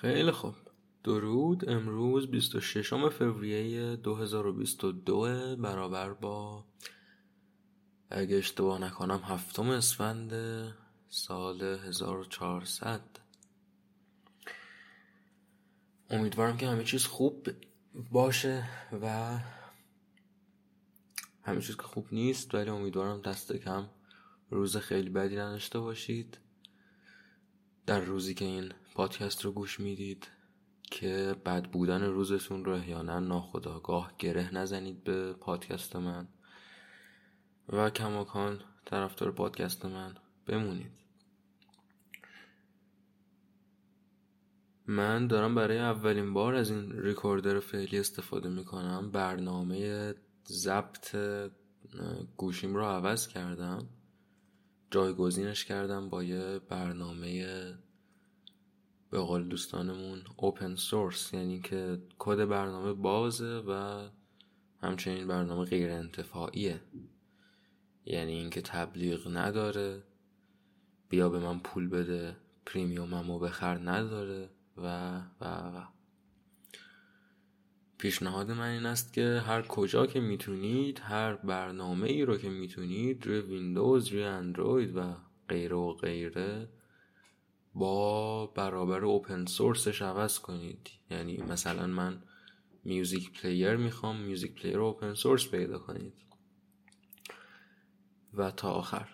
خیلی خوب. درود امروز 26 فوریه 2022 برابر با اگه اشتباه نکنم هفتم اسفند سال 1400 امیدوارم که همه چیز خوب باشه و همه چیز که خوب نیست ولی امیدوارم دست کم روز خیلی بدی نداشته باشید. در روزی که این پادکست رو گوش می‌دید که بد بودن روزتون رو احیانا ناخداگاه گره نزنید به پادکست من و کماکان طرفدار پادکست من بمونید. من دارم برای اولین بار از این ریکوردر فعلی استفاده می‌کنم. برنامه ضبط گوشیم رو عوض کردم. جایگزینش کردم با یه برنامه به قول دوستانمون open source یعنی که کد برنامه بازه و همچنین برنامه غیر انتفاعیه. یعنی اینکه تبلیغ نداره بیا به من پول بده premium مو بخر نداره و و و. پیشنهاد من این است که هر کجا که می‌تونید هر برنامه ای رو که می‌تونید روی ویندوز روی اندروید و غیره و غیره با برابر open source ش عوض کنید. یعنی مثلا من music player می‌خوام music player open source پیدا کنید. و تا آخر.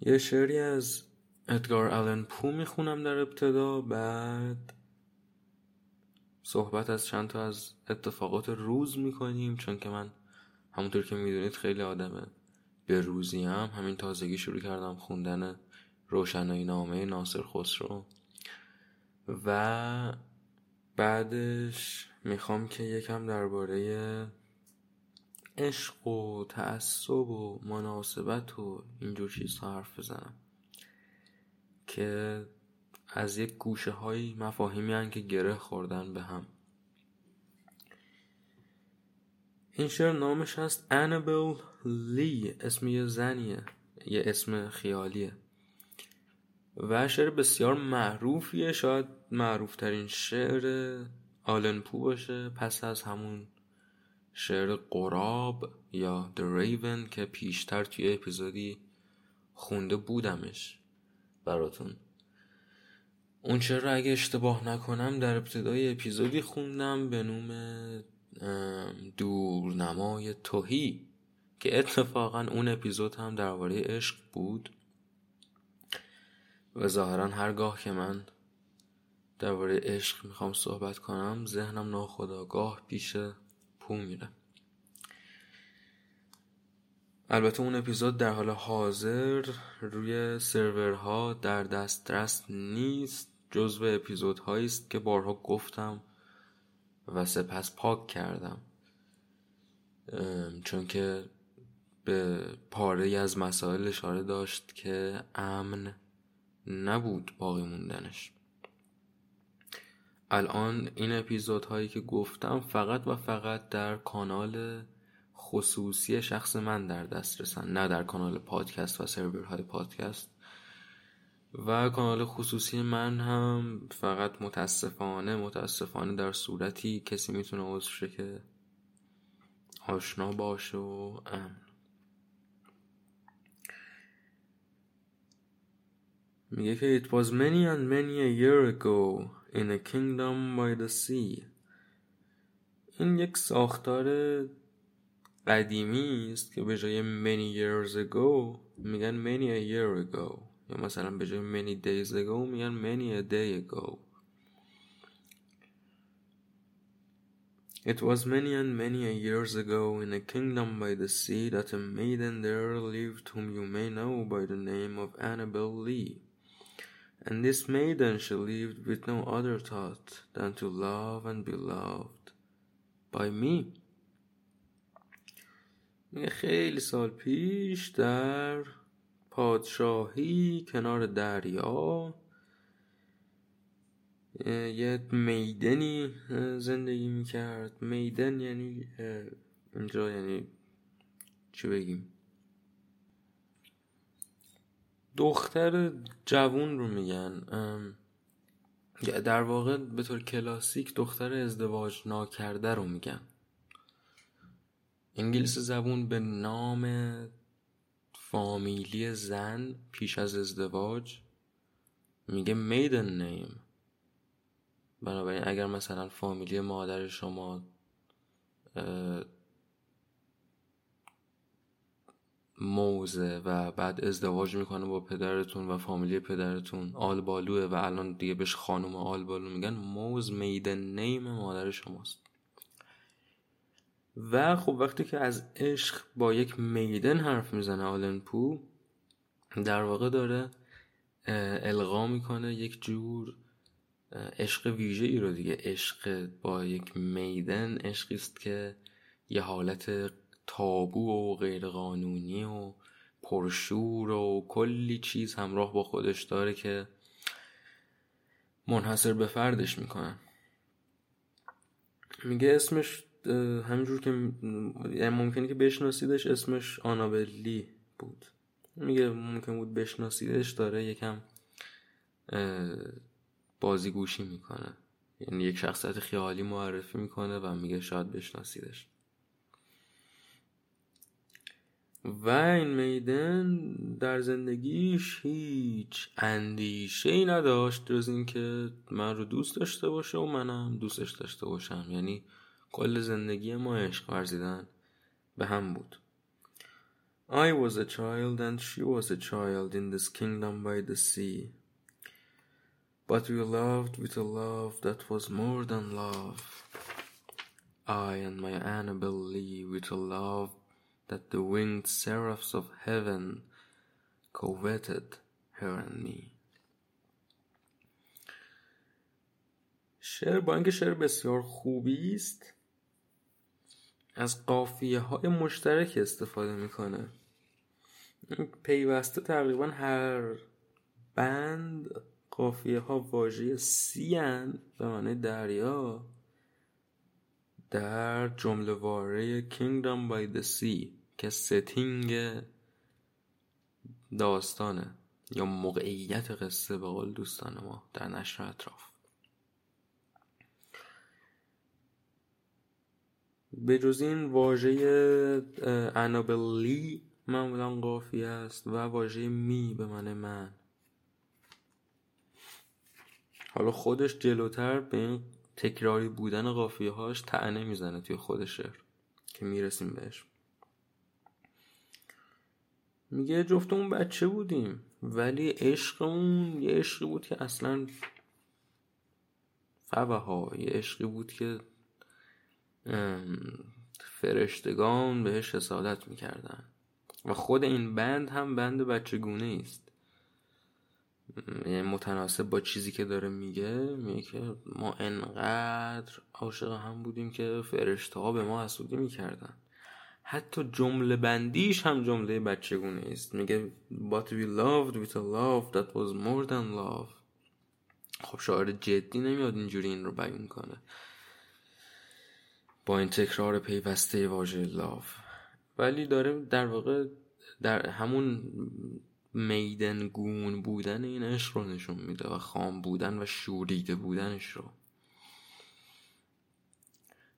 یه شعری از ادگار آلن پو می‌خونم در ابتدا بعد صحبت از چند تا از اتفاقات روز می‌کنیم چون که من همونطور که می‌دونید خیلی آدمه. به روزی هم همین تازگی شروع کردم خوندن روشنایی نامه ناصر خسرو. و بعدش می‌خوام که یکم درباره عشق و تعصب و مناسبت و اینجور چیزها حرف بزنم که از یک گوشه های مفاهیمی که گره خوردن به هم. این شعر نامش هست انابل لی اسم یه زنیه یه اسم خیالیه. و شعر بسیار معروفیه شاید معروف ترین شعر آلن پو باشه. پس از همون شعر قراب یا The Raven که پیشتر توی اپیزودی خونده بودمش براتون. اون شعر رو اگه اشتباه نکنم در ابتدای اپیزودی خوندم به نوم دورنمای توهی. که اتفاقا اون اپیزود هم درباره عشق بود و ظاهرا هرگاه که من درباره عشق می‌خوام صحبت کنم ذهنم ناخداگاه پیش پو میره. البته اون اپیزود در حال حاضر روی سرورها در دسترس نیست جزو اپیزودهایی است که بارها گفتم و سپس پاک کردم. چون که به پاره از مسائل اشاره داشت که امن نبود باقی موندنش. الان این اپیزودهایی که گفتم فقط و فقط در کانال خصوصی شخص من در دست رسن نه در کانال پادکست و سرورهای پادکست. و کانال خصوصی من هم فقط متاسفانه متاسفانه در صورتی کسی می‌تونه عضو که آشنا باشه و امن. میگه که it was many and many a year ago in a kingdom by the sea این یک ساختار قدیمی است که به جای many years ago میگن many a year ago یا مثلا به جای many days ago میگن many a day ago It was many and many a years ago in a kingdom by the sea that a maiden there lived whom you may know by the name of Annabel Lee. And this maiden she lived with no other thought than to love and be loved by me. خیلی سال پیش در پادشاهی کنار دریا یه میدنی زندگی می‌کرد میدن یعنی اینجا یعنی چی بگیم دختر جوون رو میگن. در واقع به طور کلاسیک دختر ازدواج ناکرده رو میگن. انگلیس زبون به نام فامیلی زن پیش از ازدواج میگه میدن نیم بنابراین اگر مثلا فامیلی مادر شما موزه و بعد ازدواج می‌کنه با پدرتون و فامیلی پدرتون. آلبالوه و الان دیگه بهش خانم آلبالو میگن. موز میدن نیم مادر شماست. و خب وقتی که از عشق با یک میدن حرف می‌زنه آلن پو در واقع داره القا می‌کنه یک جور عشق ویژه ای رو دیگه. عشق با یک میدن عشقی است که یه حالت تابو و غیرقانونی و پرشور و کلی چیز همراه با خودش داره که منحصر به فردش می‌کنن میگه اسمش همینجور که یعنی ممکنه که بشناسیدش اسمش آنابلی بود. میگه ممکن بود بشناسیدش داره یکم بازیگوشی می‌کنه. یعنی یک شخصیت خیالی معرفی می‌کنه و میگه شاید بشناسیدش. و این میدن در زندگیش هیچ اندیشه ای نداشت جز اینکه من رو دوست داشته باشه و منم دوستش داشته باشم یعنی کل زندگی ما عشق ورزیدن به هم بود I was a child and she was a child in this kingdom by the sea But we loved with a love that was more than love. I and my Annabel Lee with a love that the winged seraphs of heaven coveted her and me. شعر با اینکه شعر بسیار خوبی است از قافیه های مشترک استفاده می‌کنه پیوسته تقریبا هر بند قافیه ها واژه سیان به معنی دریا در جمله واره Kingdom by the Sea که ستینگ داستانه یا موقعیت قصه به قول دوستان ما در نشر اطراف. به جز این واژه انابلی معمولا قافیه است و واژه می به معنی من. حالا خودش جلوتر به این تکراری بودن قافیه هاش تعنه می‌زنه توی خود شعر که می‌رسیم بهش. میگه جفتمون بچه بودیم ولی عشقمون یه عشقی بود که اصلا فوه ها یه عشقی بود که فرشتگان بهش حسادت می‌کردن. و خود این بند هم بند بچگونه است یعنی متناسب با چیزی که داره میگه میگه که ما انقدر عاشق هم بودیم که فرشته ها به ما حسودی می‌کردن. حتی جمله بندیش هم جمله بچگونه است. میگه But we loved with a love that was more than love. خب شاعر جدی نمیاد اینجوری این رو بیان کنه. با این تکرار پیوسته واژه لاف ولی داره در واقع در همون میدنگون بودن این عشق رو نشون میده و خام بودن و شوریده بودنش رو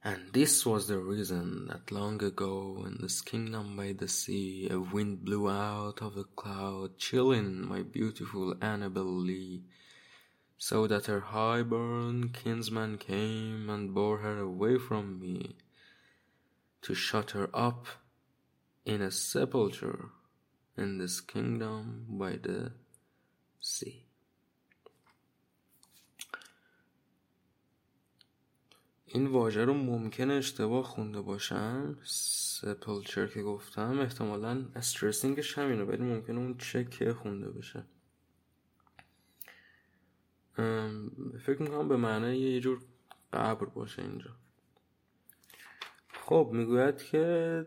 And this was the reason that long ago in this kingdom by the sea a wind blew out of a cloud chilling my beautiful Annabel Lee so that her high-born kinsman came and bore her away from me to shut her up in a sepulchre In this kingdom by the sea. این واژه رو ممکن اشتباه خونده باشم سپلچر که گفتم. احتمالا استرسینگش همینه ولی ممکنه اون چک خونده بشه. فکر می‌کنم به معنی یه جور قبر باشه اینجا. خب می‌گوید که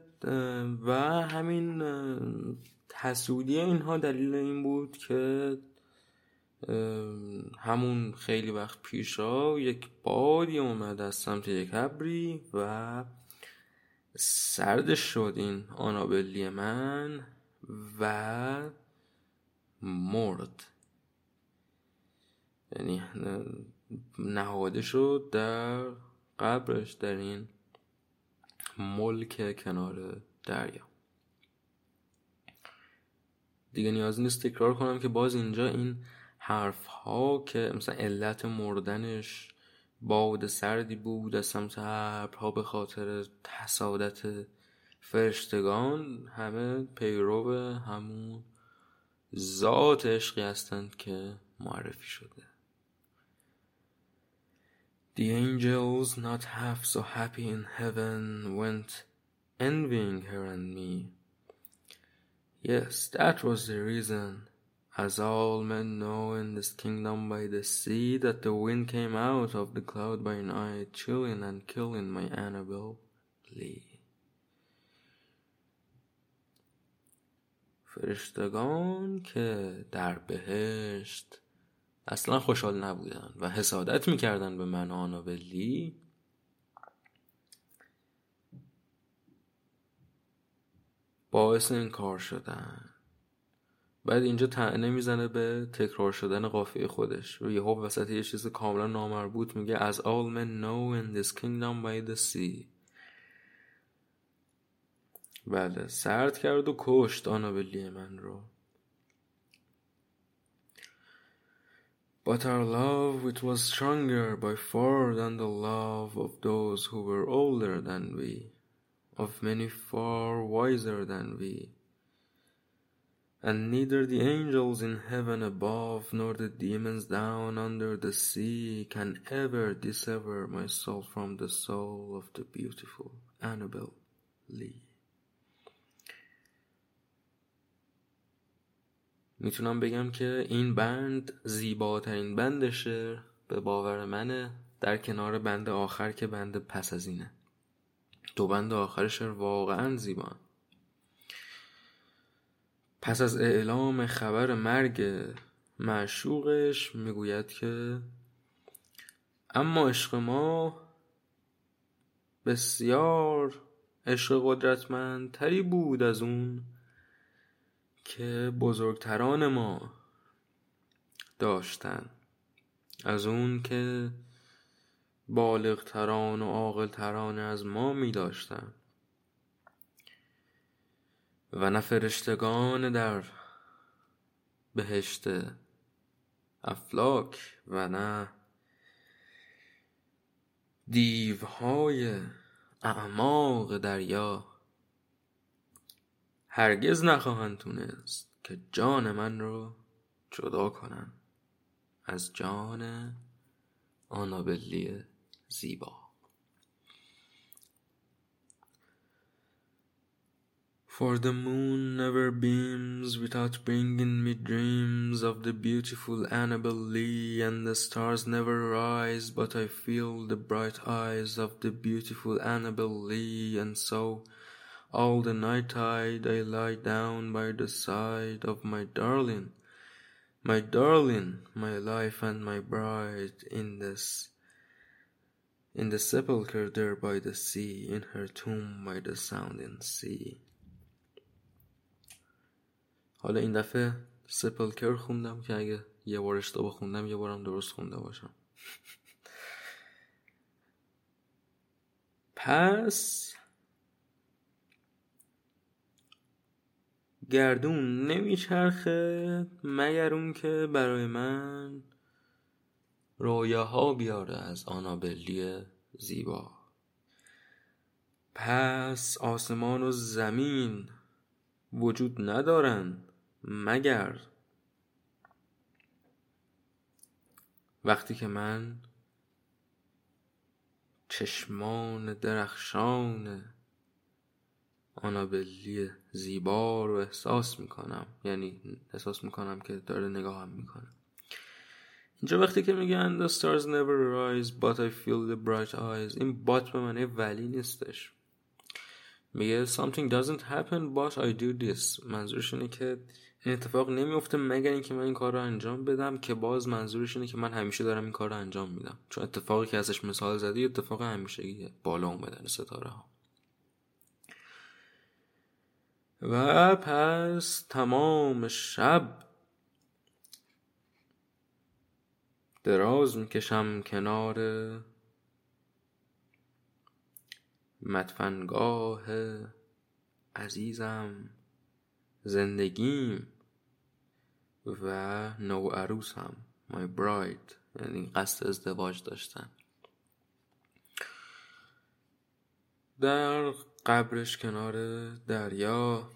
و همین حسودی اینها دلیل این بود که همون خیلی وقت پیشا یک بادی اومد از سمت یک ابری و سردش شد این آنابلی من و مرد. یعنی نهاده شد در قبرش در این ملک کنار دریا. دیگه نیاز نیست تکرار کنم که باز اینجا این حرف ها که مثلا علت مردنش باد سردی بود از سمت ها به خاطر حسادت فرشتگان همه پیرو همون ذات عشقی هستند که معرفی شده The angels not half so happy in heaven went envying her and me. Yes, that was the reason, as all men know in this kingdom by the sea, that the wind came out of the cloud by night, chilling and killing my Annabel Lee. فرشتگان که در بهشت اصلا خوشحال نبودن و حسادت می‌کردن به من آنابلی باعث این کار شدن. بعد اینجا تعنه می‌زنه به تکرار شدن قافیه خودش. و یهو وسط یه چیز کاملا نامربوط میگه As all men know in this kingdom by the sea. بله سرد کرد و کشت آنابلی من رو. But our love it was stronger by far than the love of those who were older than we, of many far wiser than we. And neither the angels in heaven above nor the demons down under the sea can ever dissever my soul from the soul of the beautiful Annabel Lee. میتونم بگم که این بند زیباترین بند شعر به باور منه در کنار بند آخر که بند پس از اینه دو بند آخر شعر واقعا زیبا پس از اعلام خبر مرگ معشوقش می‌گوید که اما عشق ما بسیار عشق قدرتمندتری بود از اون که بزرگتران ما داشتن. از اون که بالغتران و عاقلتران از ما می داشتن و نه فرشتگان در بهشت افلاک و نه دیوهای اعماق دریا. هرگز نخواهند تونست که جان من رو جدا کنن از جان آنابلی زیبا For the moon never beams without bringing me dreams of the beautiful Annabel Lee, and the stars never rise but I feel the bright eyes of the beautiful Annabel Lee, and so All the night tide I lie down by the side of my darling, my darling, my life and my bride in this in the sepulchre there by the sea, in her tomb by the sounding sea. حالا این دفعه سپلکر خوندم که اگه یه بار اشتباه خوندم یه بارم درست خونده باشم پس گردون نمیچرخه مگر اون که برای من رویاها بیاره از آنابلی زیبا. پس آسمان و زمین وجود ندارن مگر؟ وقتی که من چشمان درخشان آنابلی زیبا رو احساس می‌کنم یعنی احساس می‌کنم که داره نگاهم می‌کنه. اینجا وقتی که میگن the stars never rise but I feel the bright eyes. این بات به معنی ولی نیستش. میگه something doesn't happen but I do this. منظورش اینه که این اتفاق نمیفته مگر اینکه من این کار رو انجام بدم که باز منظورش اینه که من همیشه دارم این کار رو انجام میدم. چون اتفاقی که ازش مثال زدی اتفاق همیشگیه. بالا اومدن ستاره ها. و پس تمام شب دراز می‌کشم کنار مدفنگاه عزیزم زندگیم و نو عروسم my bride یعنی قصد ازدواج داشتن. در قبرش کنار دریا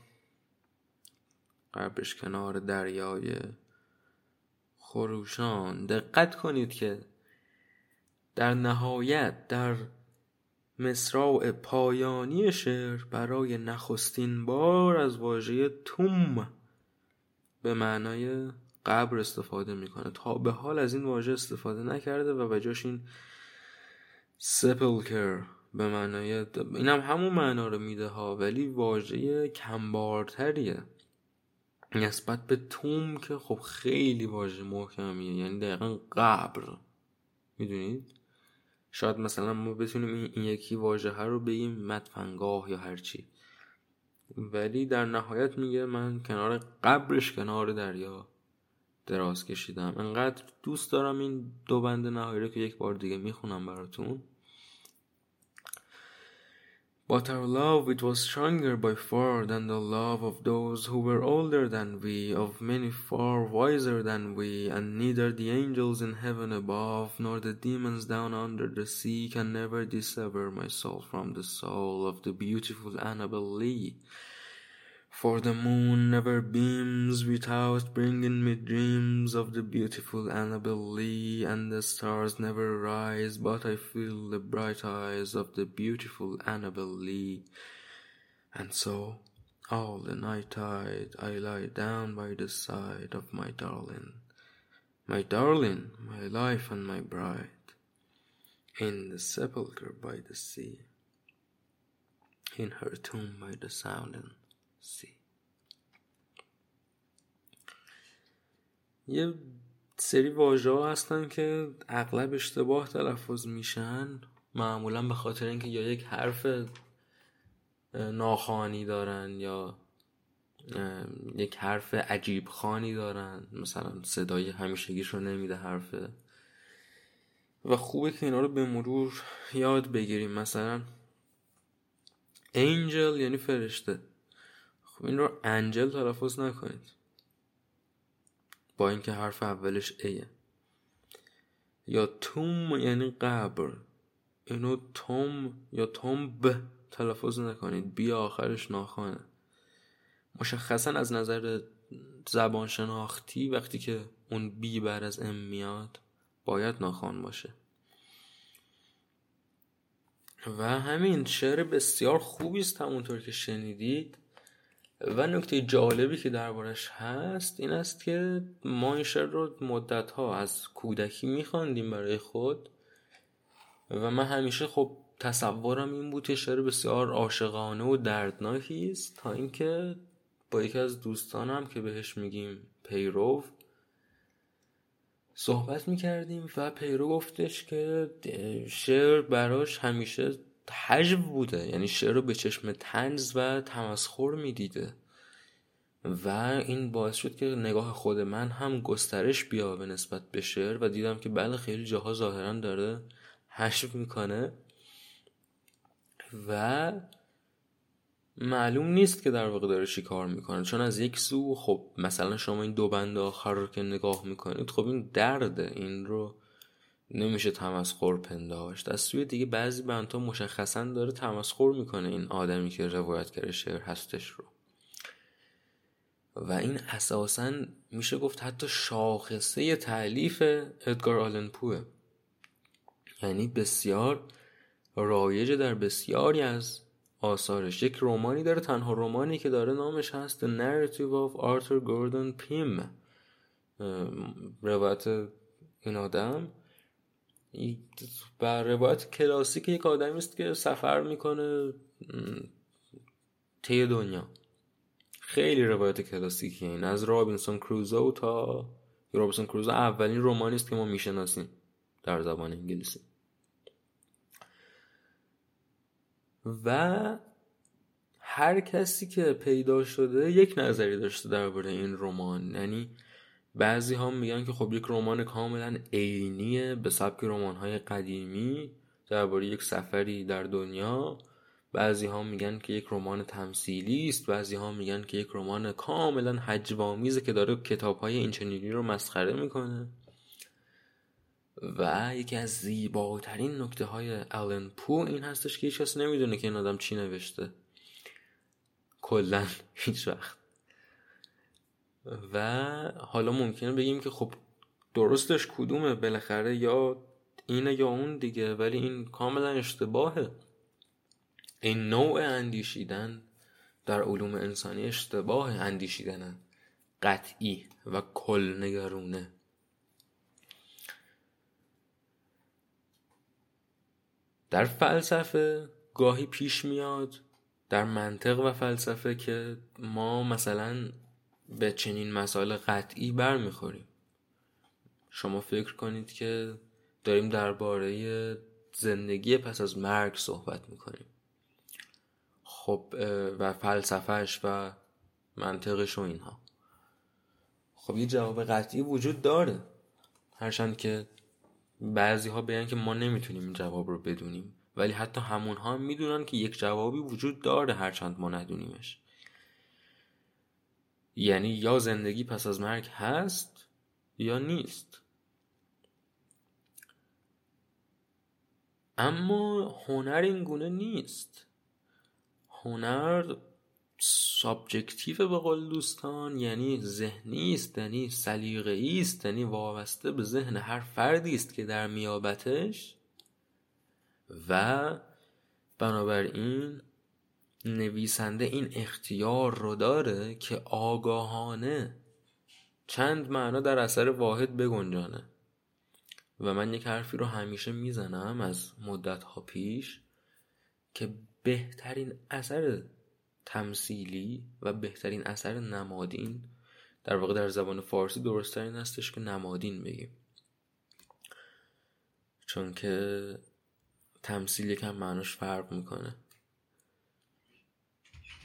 قبرش کنار دریای خروشان. دقت کنید که در نهایت در مصراع پایانی شعر برای نخستین بار از واژه توم به معنای قبر استفاده می‌کنه. تا به حال از این واژه استفاده نکرده و بجاش این سپلکر به معنای اینم همون معنا رو میده ها ولی واژه کمبارتریه. نسبت به توم که خب خیلی واژه محکمیه. یعنی دقیقا قبر. می‌دونید؟ شاید مثلا ما بتونیم این, یکی واژه رو بگیم مدفنگاه یا هرچی ولی در نهایت میگه من کنار قبرش کنار دریا دراز کشیدم. انقدر دوست دارم این دو بند نهایی رو که یک بار دیگه می‌خونم براتون. But our love it was stronger by far than the love of those who were older than we, of many far wiser than we, and neither the angels in heaven above, nor the demons down under the sea can never dissever my soul from the soul of the beautiful Annabel Lee. For the moon never beams without bringing me dreams of the beautiful Annabel Lee, and the stars never rise but I feel the bright eyes of the beautiful Annabel Lee. And so, all the night tide I lie down by the side of my darling, my darling, my life and my bride, in the sepulchre by the sea, in her tomb by the sounding سی. یه سری واژه ها هستن که اغلب اشتباه تلفظ میشن. معمولا به خاطر اینکه یا یک حرف ناخوانی دارن یا یک حرف عجیب خانی دارن. مثلا صدای همیشگیش رو نمیده حرفه. و خوبه که اینا رو به مرور یاد بگیریم. مثلا انجل یعنی فرشته. خب این رو انجل تلفظ نکنید. با اینکه حرف اولش ایه یا توم یعنی قبر. اینو توم یا توم ب تلفظ نکنید. بی آخرش ناخانه مشخصا از نظر زبان شناختی وقتی که اون بی بر از ام میاد باید ناخوان باشه. و همین شعر بسیار خوبی است همونطور که شنیدید. و نکته جالبی که دربارش هست این است که ما این شعر رو مدت ها از کودکی میخواندیم برای خود و من همیشه خب تصورم این بود که شعر بسیار عاشقانه و دردناکی است تا اینکه با یکی از دوستانم که بهش میگیم پیرو صحبت می‌کردیم و پیرو گفتش که شعر براش همیشه حجب بوده. یعنی شعر رو به چشم تنز و تمسخر می‌دیده. و این باعث شد که نگاه خود من هم گسترش بیا به نسبت به شعر و دیدم که بله خیلی جاها ظاهرا داره حجب می‌کنه. و معلوم نیست که در واقع داره چی کار می‌کنه. چون از یک سو خب مثلا شما این دو بند آخر رو که نگاه می‌کنید خب این درده. این رو نمیشه تمسخر پنداشت. از سوی دیگه بعضی بندها مشخصا داره تمسخر می‌کنه این آدمی که روایتگر شعر هستش رو. و این اساسا میشه گفت حتی شاخصه تعلیف ادگار آلن پوه. یعنی بسیار رایج در بسیاری از آثارش. یک رومانی داره تنها رومانی که داره نامش هست The Narrative of Arthur Gordon Pym. روایت این آدم. بر روایت کلاسیک یک آدمی است که سفر می‌کنه طی دنیا. خیلی روایت کلاسیکی این. از رابینسون کروزو تا رابینسون کروزو اولین رومانی است که ما می‌شناسیم در زبان انگلیسی. و هر کسی که پیدا شده یک نظری داشته درباره این رمان. یعنی بعضی ها میگن که خب یک رمان کاملا عینیه به سبک رمان های قدیمی درباره یک سفری در دنیا. بعضی ها میگن که یک رمان تمثیلی است. بعضی ها میگن که یک رمان کاملا حجوامیزه که داره کتاب های اینچنینی رو مسخره می‌کنه. و یکی از زیباترین نکته های آلن پو این هستش که هیچ کس نمی‌دونه که این آدم چی نوشته. کلا هیچ وقت و حالا ممکنه بگیم که خب درستش کدومه بالاخره یا اینه یا اون دیگه ولی این کاملا اشتباهه. این نوع اندیشیدن در علوم انسانی اشتباه اندیشیدن قطعی و کل نگرونه. در فلسفه گاهی پیش میاد در منطق و فلسفه که ما مثلا به چنین مسائل قطعی برمیخوریم. شما فکر کنید که داریم درباره زندگی پس از مرگ صحبت می‌کنیم. خب و فلسفهش و منطقش و اینها. خب یه جواب قطعی وجود داره. هرچند که بعضی ها بگن که ما نمی‌تونیم این جواب رو بدونیم ولی حتی همون ها می‌دونن که یک جوابی وجود داره هرچند ما ندونیمش. یعنی یا زندگی پس از مرگ هست یا نیست. اما هنر این گونه نیست. هنر سابجکتیو به قول دوستان یعنی ذهنی است یعنی سلیقه‌ای است یعنی وابسته به ذهن هر فردی است که در میابتش. و بنابراین نویسنده این اختیار رو داره که آگاهانه چند معنا در اثر واحد بگنجانه. و من یک حرفی رو همیشه می‌زنم از مدت ها پیش که بهترین اثر تمثیلی و بهترین اثر نمادین در واقع در زبان فارسی درستترین هستش که نمادین بگیم. چون که تمثیل یکم معناش فرق می‌کنه.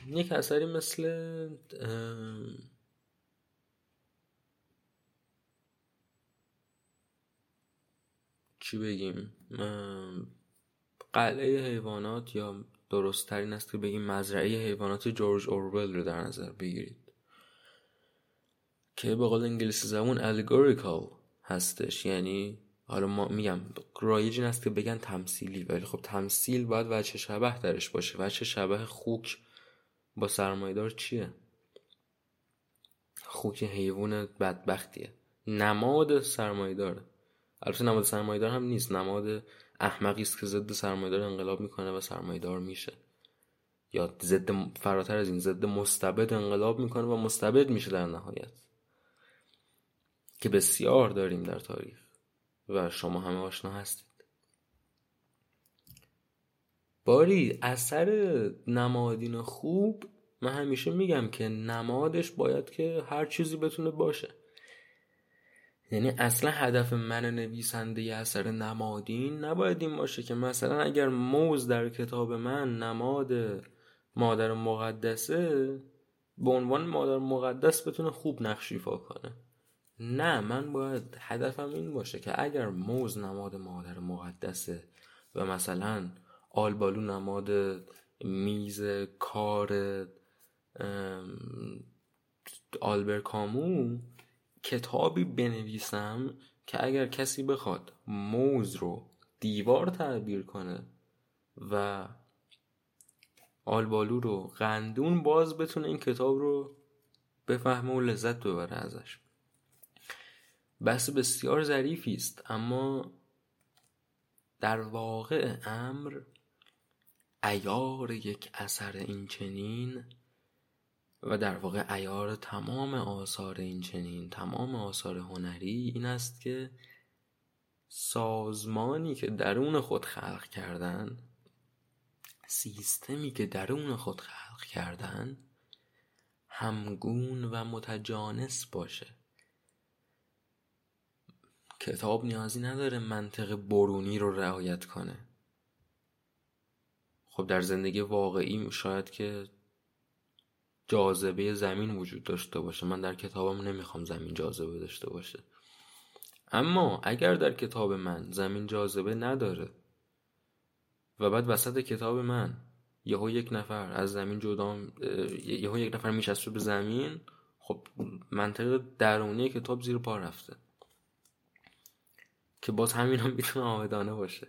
یک اثری مثل چی بگیم؟ قلعه حیوانات یا درست ترین است که بگیم مزرعه حیوانات جورج اورول رو در نظر بگیرید. که به قول انگلیسی زبون الگوریکال هستش. یعنی حالا ما میگم رایج این است که بگن تمثیلی. ولی خب تمثیل باید وجه شبه درش باشه. وجه شبه خوک با سرمایدار چیه؟ خوک حیوان بدبختیه. نماد سرمایداره البته نماد سرمایدار هم نیست. نماد احمقی است که ضد سرمایدار انقلاب می‌کنه و سرمایدار میشه. یا ضد فراتر از این ضد مستبد انقلاب می‌کنه و مستبد میشه در نهایت. که بسیار داریم در تاریخ و شما همه آشنا هستید. باری اثر نمادین خوب من همیشه میگم که نمادش باید که هر چیزی بتونه باشه. یعنی اصلا هدف من نویسنده ی اثر نمادین نباید این باشه که مثلا اگر موز در کتاب من نماد مادر مقدسه به عنوان مادر مقدس بتونه خوب نقش ایفا کنه. نه من باید هدفم این باشه که اگر موز نماد مادر مقدسه و مثلا آلبالو نماد میز کار آلبر کامو کتابی بنویسم که اگر کسی بخواد موز رو دیوار تعبیر کنه و آلبالو رو قندون باز بتونه این کتاب رو بفهمه و لذت ببره ازش. بحث بسیار ظریفی است اما در واقع امر ایار یک اثر این چنین و در واقع ایار تمام آثار این چنین تمام آثار هنری این است که سازمانی که درون خود خلق کردن سیستمی که درون خود خلق کردن همگون و متجانس باشه. کتاب نیازی نداره منطق برونی رو رعایت کنه. خب در زندگی واقعی شاید که جاذبه زمین وجود داشته باشه. من در کتابم نمی‌خوام زمین جاذبه داشته باشه. اما اگر در کتاب من زمین جاذبه نداره و بعد وسط کتاب من یهو یک نفر از زمین جدا یهو یک نفر میشسته به زمین خب منطق درونی کتاب زیر پا رفته. که باز همین هم می‌تونه آمدانه باشه.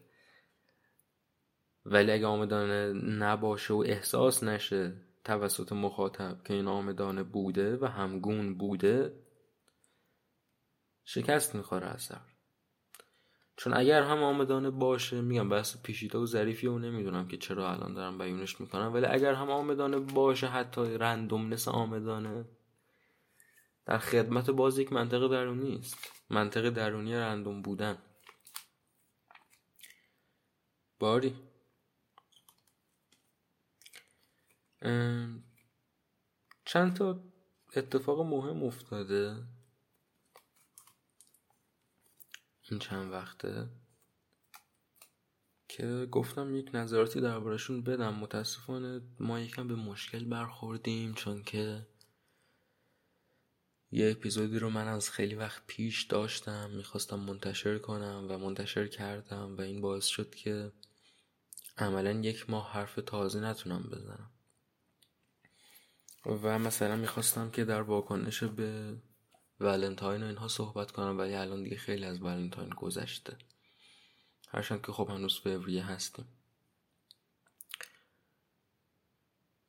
ولی اگه آمدانه نباشه و احساس نشه توسط مخاطب که این آمدانه بوده و همگون بوده شکست می‌خوره اثر چون اگر هم آمدانه باشه میگم بحث پیشیده و ظریفی و نمی‌دونم که چرا الان دارم بیونش می‌کنم ولی اگر هم آمدانه باشه حتی رندومنس آمدانه در خدمت باز یک منطق درونی است منطق درونی رندوم بودن. باری. چند تا اتفاق مهم افتاده؟ این چند وقته؟ که گفتم یک نظراتی دربارشون بدم. متاسفانه ما یکم به مشکل برخوردیم چون که یه اپیزودی رو من از خیلی وقت پیش داشتم می‌خواستم منتشر کنم و منتشر کردم و این باعث شد که عملا یک ماه حرف تازه نتونم بزنم. و مثلا می‌خواستم که در واکنش به ولنتاین و اینها صحبت کنم ولی الان دیگه خیلی از ولنتاین گذشته. هرچند که خب هنوز فوریه هستیم.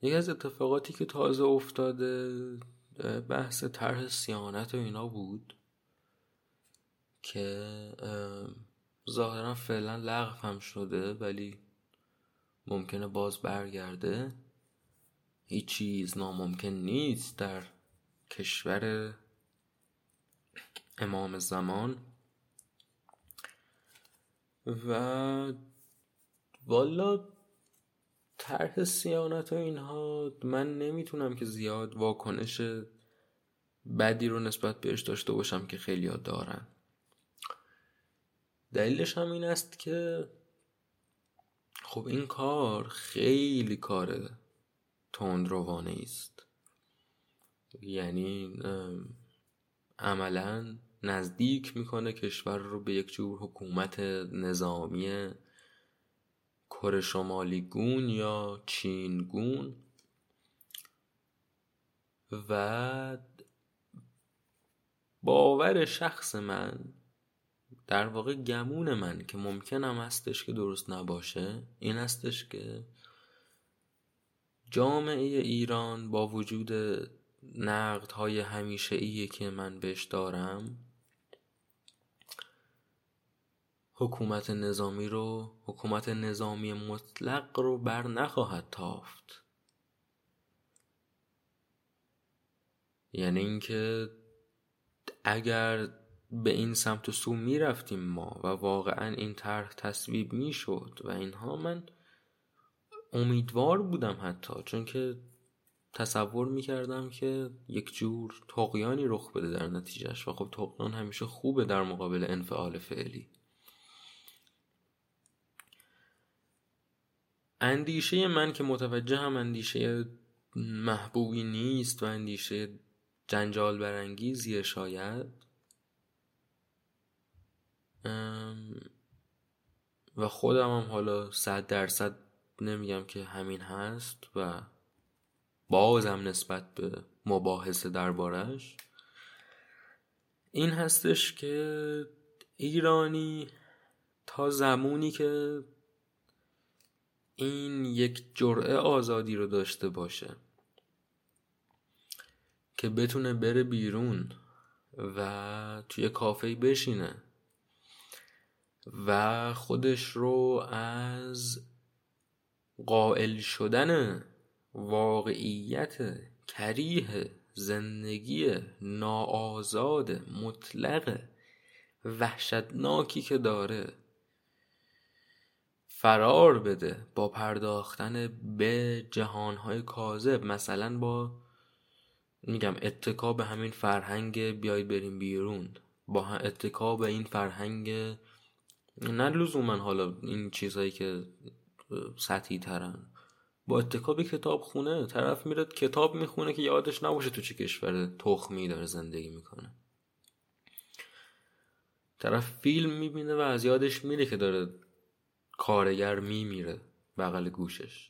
یکی از اتفاقاتی که تازه افتاده بحث طرح سیانت و اینا بود که ظاهرا فعلا لغو هم شده ولی ممکنه باز برگرده. هیچ چیز ناممکن نیست در کشور امام زمان. و والا طرح سیانت و اینها من نمی‌تونم که زیاد واکنش بدی رو نسبت بهش داشته باشم که خیلی ها دارن. دلیلش هم این است که خب این کار خیلی کار تندروانه است یعنی عملا نزدیک می‌کنه کشور رو به یک جور حکومت نظامی کره شمالی گون یا چین گون. و باور شخص من در واقع گمون من که ممکنم هستش که درست نباشه این هستش که جامعه ایران با وجود نقد های همیشه ایه که من بهش دارم حکومت نظامی رو حکومت نظامی مطلق رو بر نخواهد تافت. یعنی اینکه اگر به این سمت و سو می رفتیم ما و واقعا این طرح تصویب می شد و اینها من امیدوار بودم حتی چون که تصور می‌کردم که یک جور تقیانی رخ بده در نتیجهش و خب تقیان همیشه خوبه در مقابل انفعال فعلی. اندیشه من که متوجه هم اندیشه محبوبی نیست و اندیشه جنجال برانگیزیه شاید و خودم هم حالا صد درصد نمیگم که همین هست و بازم نسبت به مباحثه دربارش این هستش که ایرانی تا زمانی که این یک جرعه آزادی رو داشته باشه که بتونه بره بیرون و توی کافه بشینه و خودش رو از قائل شدن واقعیت کریه زندگی ناآزاد مطلق وحشتناکی که داره فرار بده با پرداختن به جهانهای کاذب. مثلا با میگم اتکا به همین فرهنگ بیای بریم بیرون. با اتکا به این فرهنگ نه لزوما حالا این چیزهایی که سطحی ترن با اتکاب کتاب خونه طرف میره کتاب می‌خونه که یادش نباشه تو چه کشور تخمی داره زندگی می‌کنه. طرف فیلم می‌بینه و از یادش میره که داره کارگر میمیره بغل گوشش.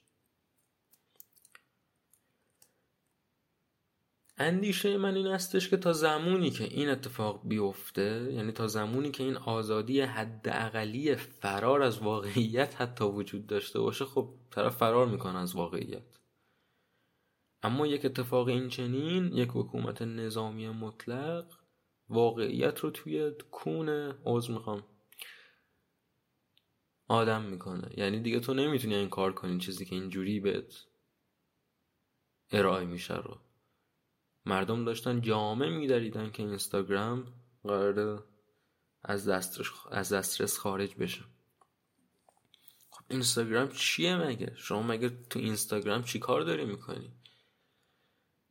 اندیشه من این استش که تا زمانی که این اتفاق بیفته یعنی تا زمانی که این آزادی حداقلی فرار از واقعیت حتی وجود داشته باشه خب طرف فرار می‌کنه از واقعیت. اما یک اتفاق این چنین یک حکومت نظامی مطلق واقعیت رو توی کون عوض می‌خوام آدم می‌کنه. یعنی دیگه تو نمی‌تونی این کار کنی چیزی که اینجوری بهت ارائه میشه رو. مردم داشتن جامعه میدریدن که اینستاگرام قرار از دسترس از دسترس خارج بشه. خب اینستاگرام چیه مگه؟ شما مگه تو اینستاگرام چی کار داری می‌کنی؟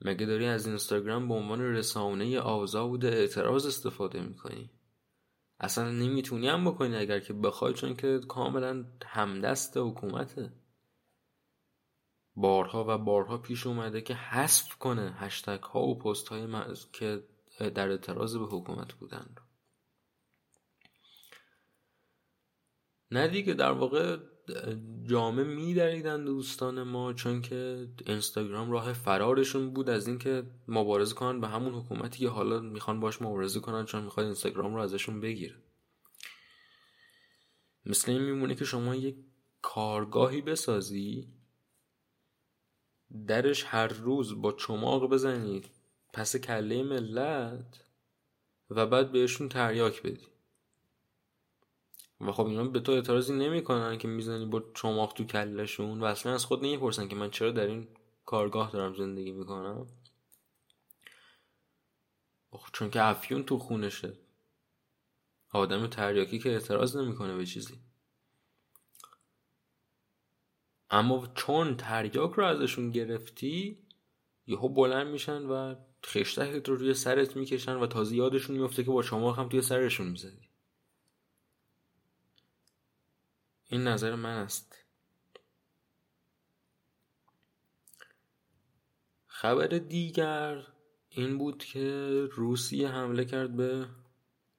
مگه داری از اینستاگرام به عنوان رسانه آزاد اعتراض استفاده می‌کنی؟ اصلا نمی‌تونی هم بکنی اگر که بخوای چون که کاملا همدست حکومته. بارها و بارها پیش اومده که حذف کنه هشتگ ها و پست های که در اعتراض به حکومت بودن نه دیگه در واقع جامعه میدریدن دوستان ما چون که اینستاگرام راه فرارشون بود از اینکه مبارزه کنن به همون حکومتی که حالا می‌خوان باش مبارزه کنن چون می‌خواد اینستاگرام رو ازشون بگیره. مثل این میمونه که شما یک کارگاهی بسازی درش هر روز با چماق بزنید پس کله ملت و بعد بهشون تریاک بدی. و خب اینا به تو اعتراضی نمی‌کنن که می‌زنی با چماق تو کلشون و اصلا از خود نمی‌پرسن که من چرا در این کارگاه دارم زندگی می‌کنم؟ چون که افیون تو خونشه. آدم تریاکی که اعتراض نمی‌کنه به چیزی. اما چون تریاک رو ازشون گرفتی یهو بلند میشن و خشتک رو روی سرت می‌کشن و تازه یادشون میفته که با شما هم توی سرشون می‌زدی. این نظر من است. خبر دیگر این بود که روسیه حمله کرد به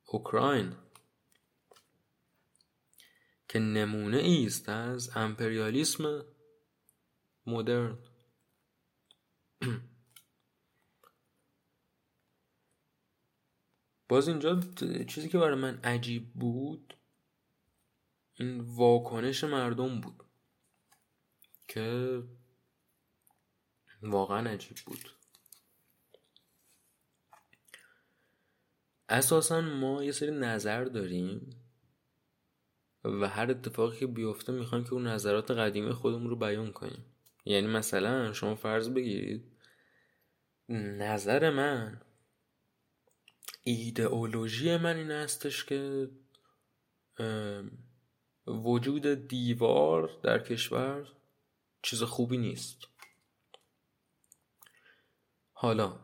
اوکراین. که نمونه است از امپریالیسم مدرن. باز اینجا چیزی که برای من عجیب بود این واکنش مردم بود که واقعا عجیب بود. اساسا ما یه سری نظر داریم و هر اتفاقی که بیفته می‌خوایم که اون نظرات قدیمی خودمون رو بیان کنیم. یعنی مثلا شما فرض بگیرید نظر من ایدئولوژی من این هستش که وجود دیوار در کشور چیز خوبی نیست. حالا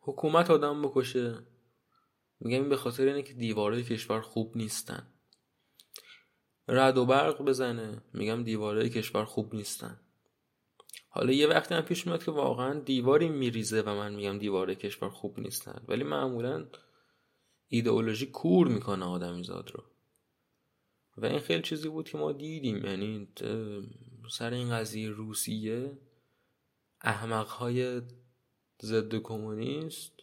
حکومت آدم بکشه. میگم این به خاطر اینه که دیوارهای کشور خوب نیستن. رد و برق بزنه میگم دیوارهای کشور خوب نیستن. حالا یه وقتی هم پیش میاد که واقعا دیواری میریزه و من میگم دیوارهای کشور خوب نیستن. ولی معمولا ایدئولوژی کور می‌کنه آدمیزاد رو. و این خیلی چیزی بود که ما دیدیم. یعنی سر این قضیه روسیه احمقهای ضد کمونیست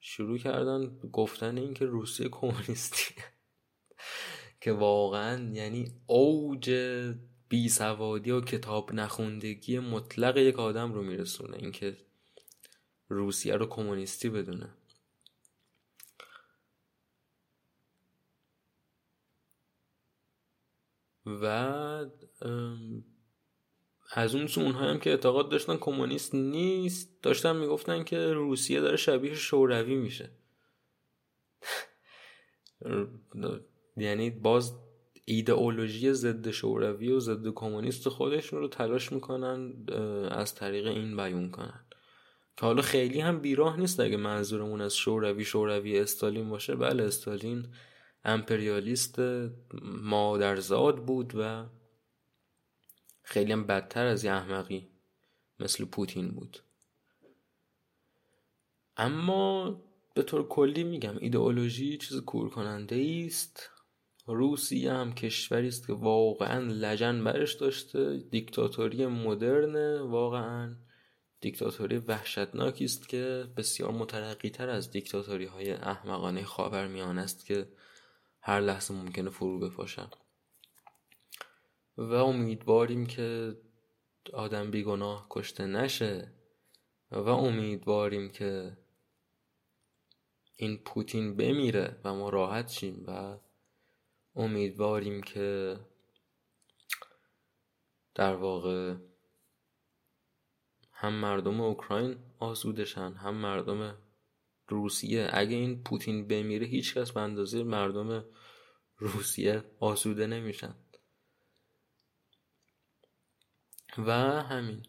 شروع کردن گفتن این که روسیه کمونیستی. که واقعا یعنی اوج بیسوادی و کتاب نخوندگی مطلق یک آدم رو میرسونه. اینکه روسیه رو کمونیستی بدونه. و از اون سو اونها هم که اعتقاد داشتن کمونیست نیست داشتن می‌گفتن که روسیه داره شبیه شوروی میشه. یعنی باز ایدئولوژی ضد شوروی و ضد کمونیست خودشون رو تلاش می‌کنن از طریق این بیون کنن. که حالا خیلی هم بیراه نیست اگه منظورمون از شوروی شوروی استالین باشه. بله استالین امپریالیست مادرزاد بود و خیلی هم بدتر از یه احمقی مثل پوتین بود. اما به طور کلی میگم ایدئولوژی چیز کور کننده است. روسیه هم کشوری است که واقعا لجن برش داشته دیکتاتوری مدرن واقعا دیکتاتوری وحشتناکی است که بسیار مترقی تر از دیکتاتوری های احمقانه خاورمیانه است که هر لحظه ممکنه فرو بپاشن. و امیدواریم که آدم بیگناه کشته نشه. و امیدواریم که این پوتین بمیره و ما راحت شیم و امیدواریم که در واقع هم مردم اوکراین آسودشن هم مردم روسیه. اگه این پوتین بمیره هیچکس به اندازه مردم روسیه آسوده نمیشن. و همین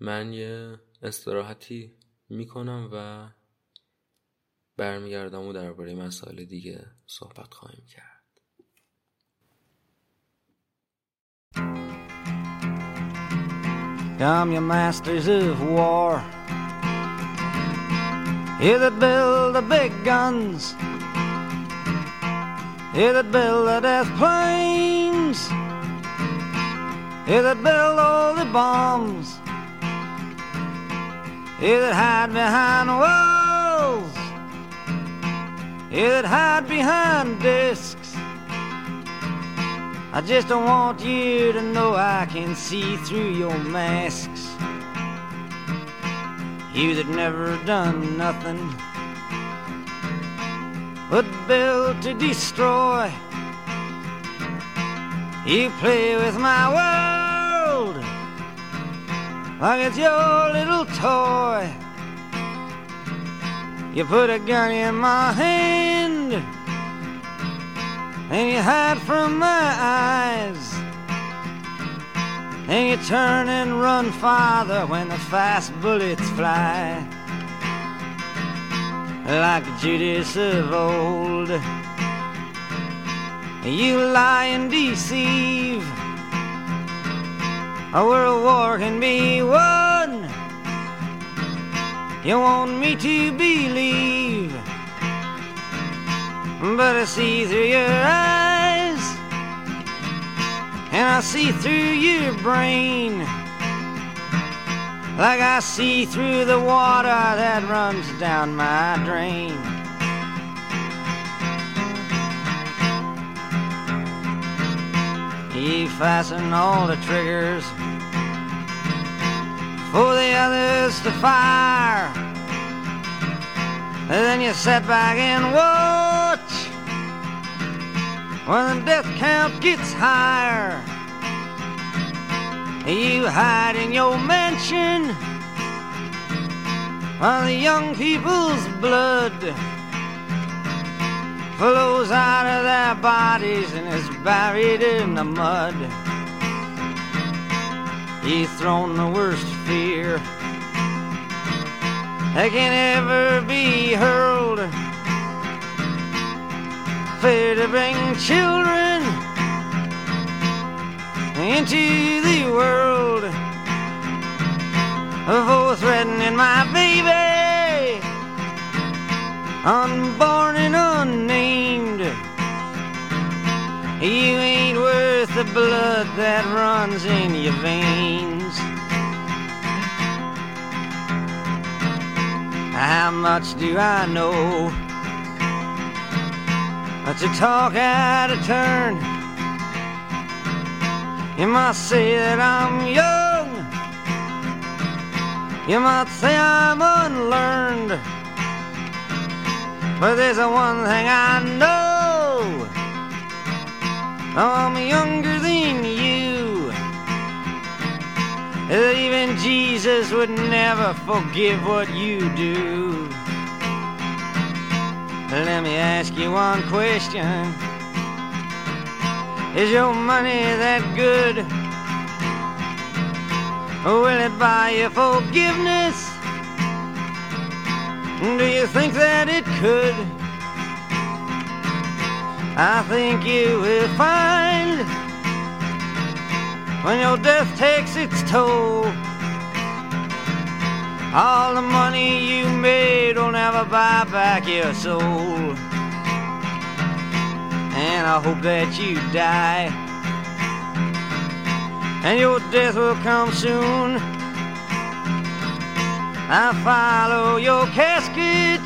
من یه استراحتی می‌کنم و برمیگردم و درباره مسائل دیگه صحبت خواهیم کرد Come, you masters of war, you that build the big guns, you that build the death planes, you that build all the bombs, you that hide behind walls, you that hide behind discs. I just don't want you to know I can see through your masks. You that never done nothing but build to destroy. You play with my world like it's your little toy. You put a gun in my hand and you hide from my eyes. And you turn and run farther when the fast bullets fly. Like Judas of old, you lie and deceive. A world war can be won. You want me to believe but I see through your eyes, and I see through your brain, like I see through the water that runs down my drain. You fasten all the triggers for the others to fire. And then you sit back and watch when the death count gets higher. You hide in your mansion while the young people's blood flows out of their bodies and is buried in the mud. You've thrown the worst fear that can ever be hurled. Fair to bring children into the world. For threatening my baby, unborn and unnamed. You ain't worth the blood that runs in your veins. How much do I know? But to talk out of turn. You might say that I'm young, you might say I'm unlearned, but there's one thing I know I'm younger than you. That even Jesus would never forgive what you do. Let me ask you one question. Is your money that good? Will it buy you forgiveness? Do you think that it could? I think you will find when your death takes its toll. All the money you made will never buy back your soul. And I hope that you die. And your death will come soon. I follow your casket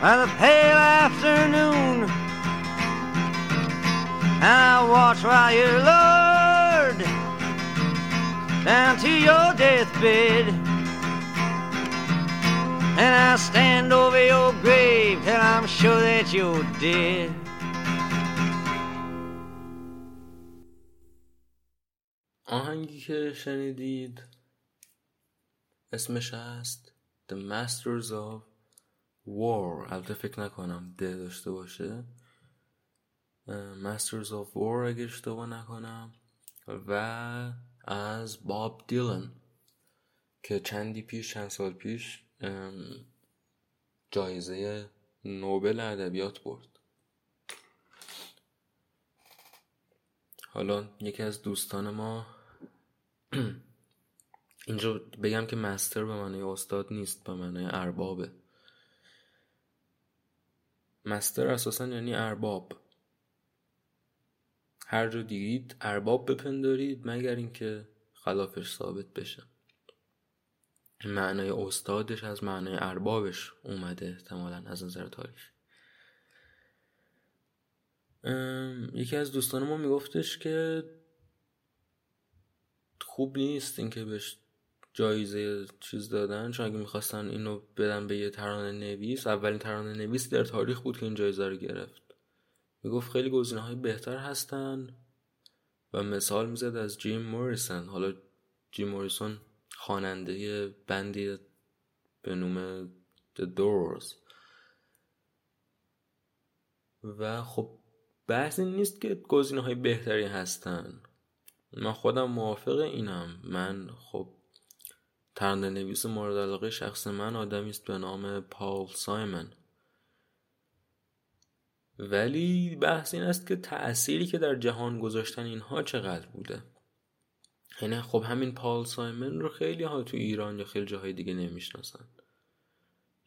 by the pale afternoon. And I watch while you're lowered down to your deathbed. And I stand over your grave till I'm sure that you're dead. آهنگی که شنیدید اسمش هست The Masters of War. البته فکر نکنم ده داشته باشه. Masters of War اگه اشتباه نکنم. و از باب دیلن که چندی پیش چند سال پیش جایزه نوبل ادبیات برد. حالا یکی از دوستان ما اینجا بگم که مستر به معنی استاد نیست به معنی اربابه. مستر اساسا یعنی ارباب. هر جا دیدید ارباب بپندارید مگر اینکه خلافش ثابت بشه. معنای استادش از معنای اربابش اومده احتمالا از نظر تاریخ. یکی از دوستان ما میگفتش که خوب نیست اینکه بهش جایزه چیز دادن چون اگه می‌خواستن اینو بدن به یه ترانه نویس اولین ترانه نویس در تاریخ بود که این جایزه رو گرفت. می‌گفت خیلی گزینه های بهتر هستن و مثال می‌زد از جیم موریسون. حالا جیم موریسون خواننده بندی به نوم The Doors. و خب بحث این نیست که گزینه های بهتری هستن. من خودم موافق اینم. من خب ترانه نویس مورد علاقه شخص من آدمی است به نام پاول سایمن. ولی بحث این است که تأثیری که در جهان گذاشتن اینها چقدر بوده. یعنی خب همین پال سایمن رو خیلی ها تو ایران یا خیلی جاهای دیگه نمی‌شناسن.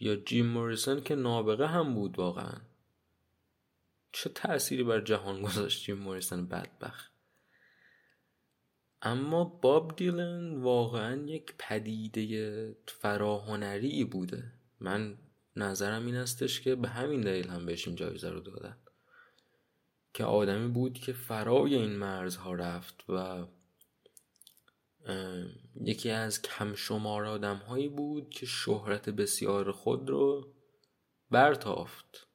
یا جیم موریسون که نابغه هم بود واقعا. چه تأثیری بر جهان گذاشت جیم موریسون؟ بدبخت. اما باب دیلن واقعا یک پدیده فراهنری بوده. من نظرم این استش که به همین دلیل هم بهش این جایزه رو دادن. که آدمی بود که فرای این مرزها رفت و یکی از کم شمار آدم هایی بود که شهرت بسیار خود رو برتافت.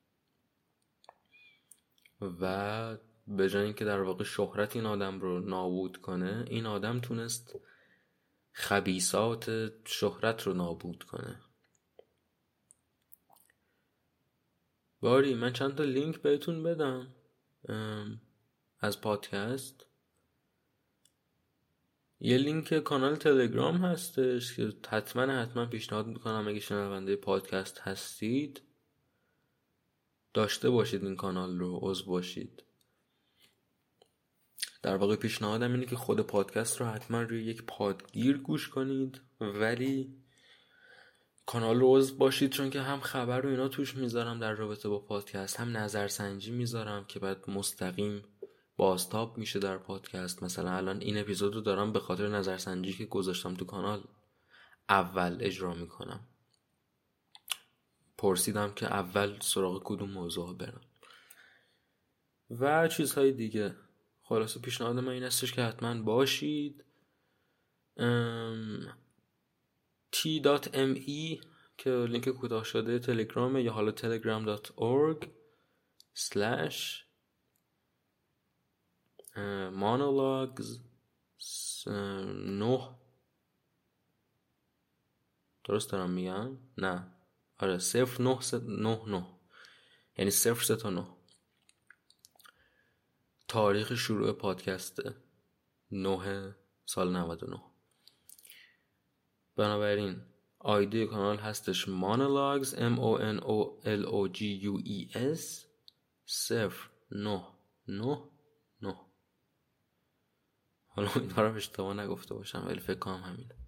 و به جای اینکه در واقع شهرت این آدم رو نابود کنه این آدم تونست خبیسات شهرت رو نابود کنه. باری من چند تا لینک بهتون بدم از پادکست. یه لینک کانال تلگرام هستش که حتما حتما پیشنهاد می‌کنم اگه شنونده پادکست هستید داشته باشید این کانال رو عضو باشید. در واقع پیشنهادم اینه که خود پادکست رو حتما روی یک پادگیر گوش کنید ولی کانال رو عضو باشید چون که هم خبر رو اینا توش می‌ذارم در رابطه با پادکست هم نظرسنجی می‌ذارم که بعد مستقیم بازتاب میشه در پادکست. مثلا الان این اپیزود رو دارم به خاطر نظرسنجی که گذاشتم تو کانال اول اجرا می‌کنم. پرسیدم که اول سراغ کدوم موضوع برم. و چیزهای دیگه. خلاصه پیشنهاد من این استش که حتما باشید. t.me که لینک کوتاه شده تلگرام یا حالا telegram.org slash monologues نه. درست دارم میگم؟ نه. آره صفر نه نه نه. یعنی صفر سه تا نه. تاریخ شروع پادکست نه سال 99 بنابراین آیدی کانال هستش monologues m o n o l o g u e s صفر نه نه نه. حالا امیدوارم اشتباه نگفته باشم ولی فکر کنم همینه.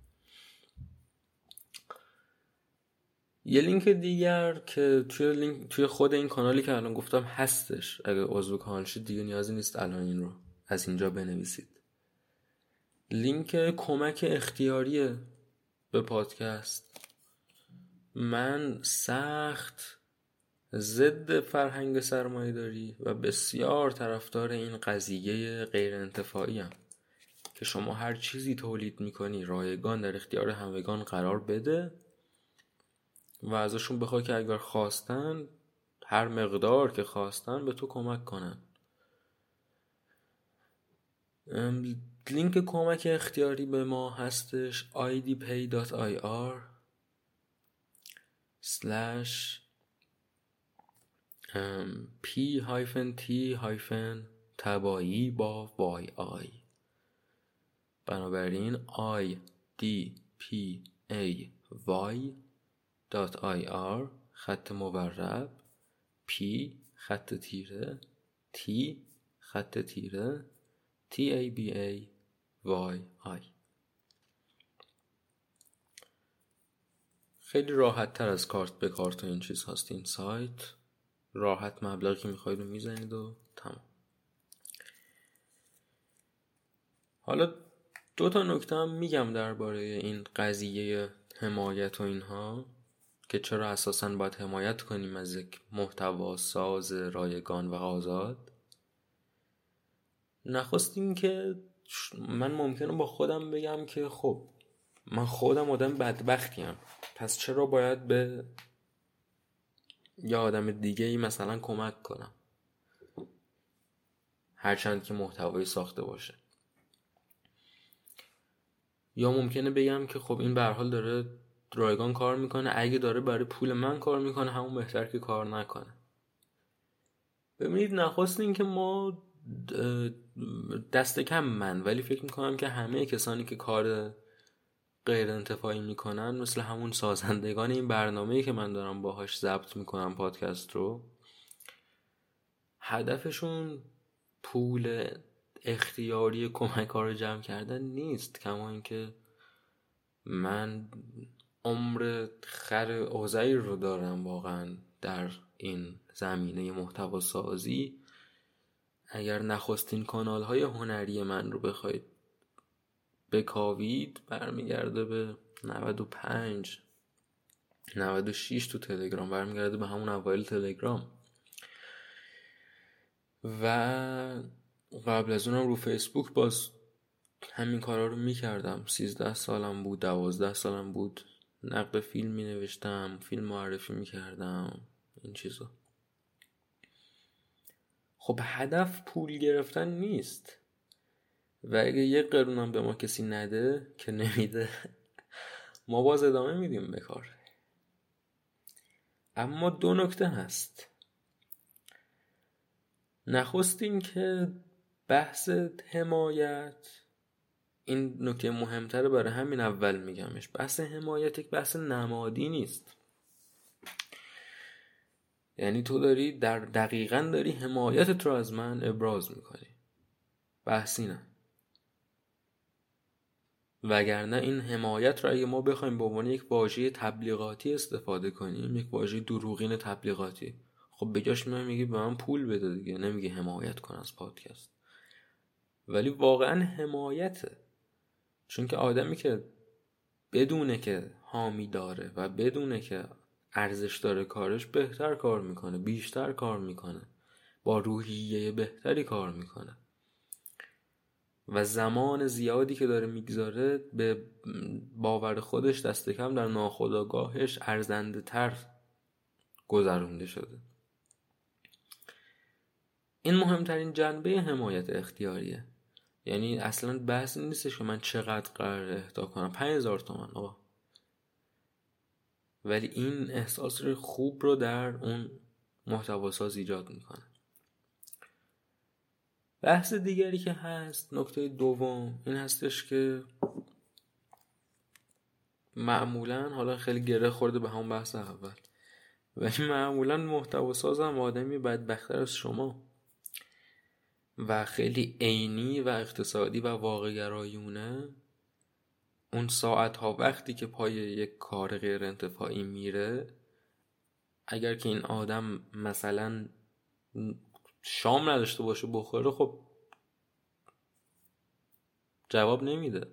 یه لینک دیگر که توی لینک توی خود این کانالی که الان گفتم هستش. اگه عضو کانال شید دیگه نیازی نیست الان این رو از اینجا بنویسید. لینک کمک اختیاری به پادکست. من سخت ضد فرهنگ سرمایه داری و بسیار طرفدار این قضیه غیر. که شما هر چیزی تولید می‌کنی رایگان در اختیار همگان قرار بده. و ازشون بخوای که اگر خواستن هر مقدار که خواستن به تو کمک کنن. لینک کمک اختیاری به ما هستش idpay.ir slash p t تبایی با آی. بنابراین i d p a y dot i r خط مورب p خط تیره t خط تیره t a b a y i. خیلی راحت تر از کارت به کارت و این چیز هست. این سایت راحت مبلغی که می‌خواید رو می‌زنید و تمام. حالا دو تا نکته هم میگم درباره این قضیه حمایت و اینها. که چرا اساسا باید حمایت کنیم از یک محتوا ساز رایگان و آزاد؟ نخواستیم که من ممکنه با خودم بگم که خب من خودم آدم بدبختیم. پس چرا باید به یا آدم دیگه ای مثلا کمک کنم؟ هرچند که محتوایی ساخته باشه. یا ممکنه بگم که خب این به حال داره رایگان کار می‌کنه اگه داره برای پول من کار می‌کنه همون بهتر که کار نکنه. ببینید نخواست این که ما دست کم من ولی فکر می‌کنم که همه کسانی که کار غیر انتفاعی می‌کنن مثل همون سازندگان این برنامه که من دارم باهاش ضبط می‌کنم پادکست رو هدفشون پول اختیاری کمک رو جمع کردن نیست. کما اینکه من عمر خر اوزایی رو دارم واقعا در این زمینه محتوا سازی اگر نخستین کانال های هنری من رو بخواید بکاوید برمیگرده به 95 96 تو تلگرام برمیگرده به همون اوایل تلگرام. و قبل از اونم رو فیسبوک باز همین کارا رو می‌کردم. 13 سالم بود 12 سالم بود. نقد فیلم می نوشتم فیلم معرفی می کردم این چیزا. خب هدف پول گرفتن نیست. و اگه یه قرونم به ما کسی نده که نمیده ما باز ادامه میدیم به کار. اما دو نکته هست. نخست این که بحث حمایت این نکته مهمتره برای همین اول میگمش. بحث حمایت یک بحث نمادی نیست. یعنی تو داری در دقیقا داری حمایتت رو از من ابراز می‌کنی. بحثی نه. وگرنه این حمایت رو اگه ما بخوایم به عنوان یک واژه تبلیغاتی استفاده کنیم یک واژه دروغین تبلیغاتی. خب بجاش من میگی به من پول بده دیگه. نمیگه حمایت کن از پادکست. ولی واقعا حمایته. چون که آدمی که بدونه که حامی داره و بدونه که ارزش داره کارش بهتر کار می‌کنه بیشتر کار می‌کنه با روحیه بهتری کار می‌کنه. و زمان زیادی که داره می‌گذاره به باور خودش دست کم در ناخودآگاهش ارزنده تر گذرونده شده. این مهمترین جنبه حمایت اختیاریه. یعنی اصلا بحث نیستش که من چقدر قرار اهدا کنم. پنج هزار تومن آقا. ولی این احساس خوب رو در اون محتواساز ایجاد می‌کنه. بحث دیگری که هست نکته دوم این هستش که معمولا حالا خیلی گره خورده به همون بحث اول ولی معمولا محتوا سازم آدمی بدبختر از شما. و خیلی عینی و اقتصادی و واقعگرایونه اون ساعت ها وقتی که پای یک کار غیر انتفاعی میره اگر که این آدم مثلا شام نداشته باشه بخوره خب جواب نمیده.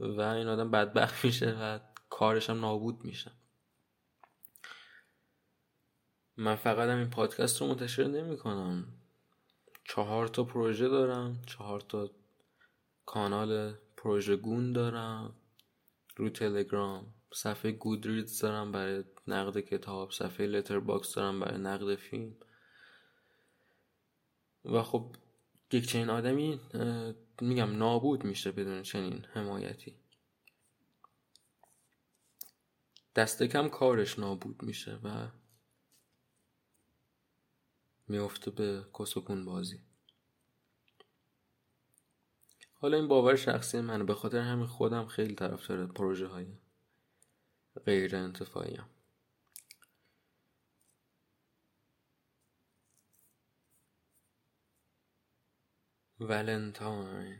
و این آدم بدبخت میشه و کارش هم نابود میشه. من فقط هم این پادکست رو منتشر نمی کنم چهار تا پروژه دارم چهار تا کانال پروژه گون دارم. رو تلگرام صفحه Goodreads دارم برای نقد کتاب صفحه Letterboxd دارم برای نقد فیلم. و خب یک چنین آدمی میگم نابود میشه بدون چنین حمایتی. دست کم کارش نابود میشه و میفته به کسکون بازی. حالا این باور شخصی منه. به خاطر همین خودم خیلی طرفدار پروژه های غیر انتفاعی هم. ولنتاین.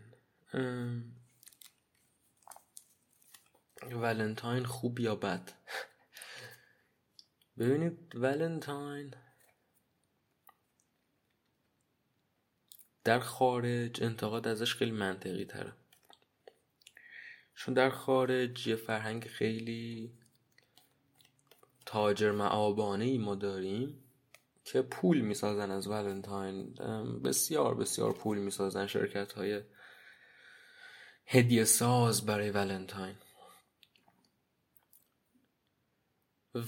ولنتاین خوب یا بد؟ ببینید ولنتاین در خارج انتقاد ازش خیلی منطقی تره. چون در خارج یه فرهنگ خیلی تاجر معابانه ای ما داریم که پول می‌سازن از ولنتاین. بسیار بسیار پول می‌سازن شرکت های هدیه ساز برای ولنتاین.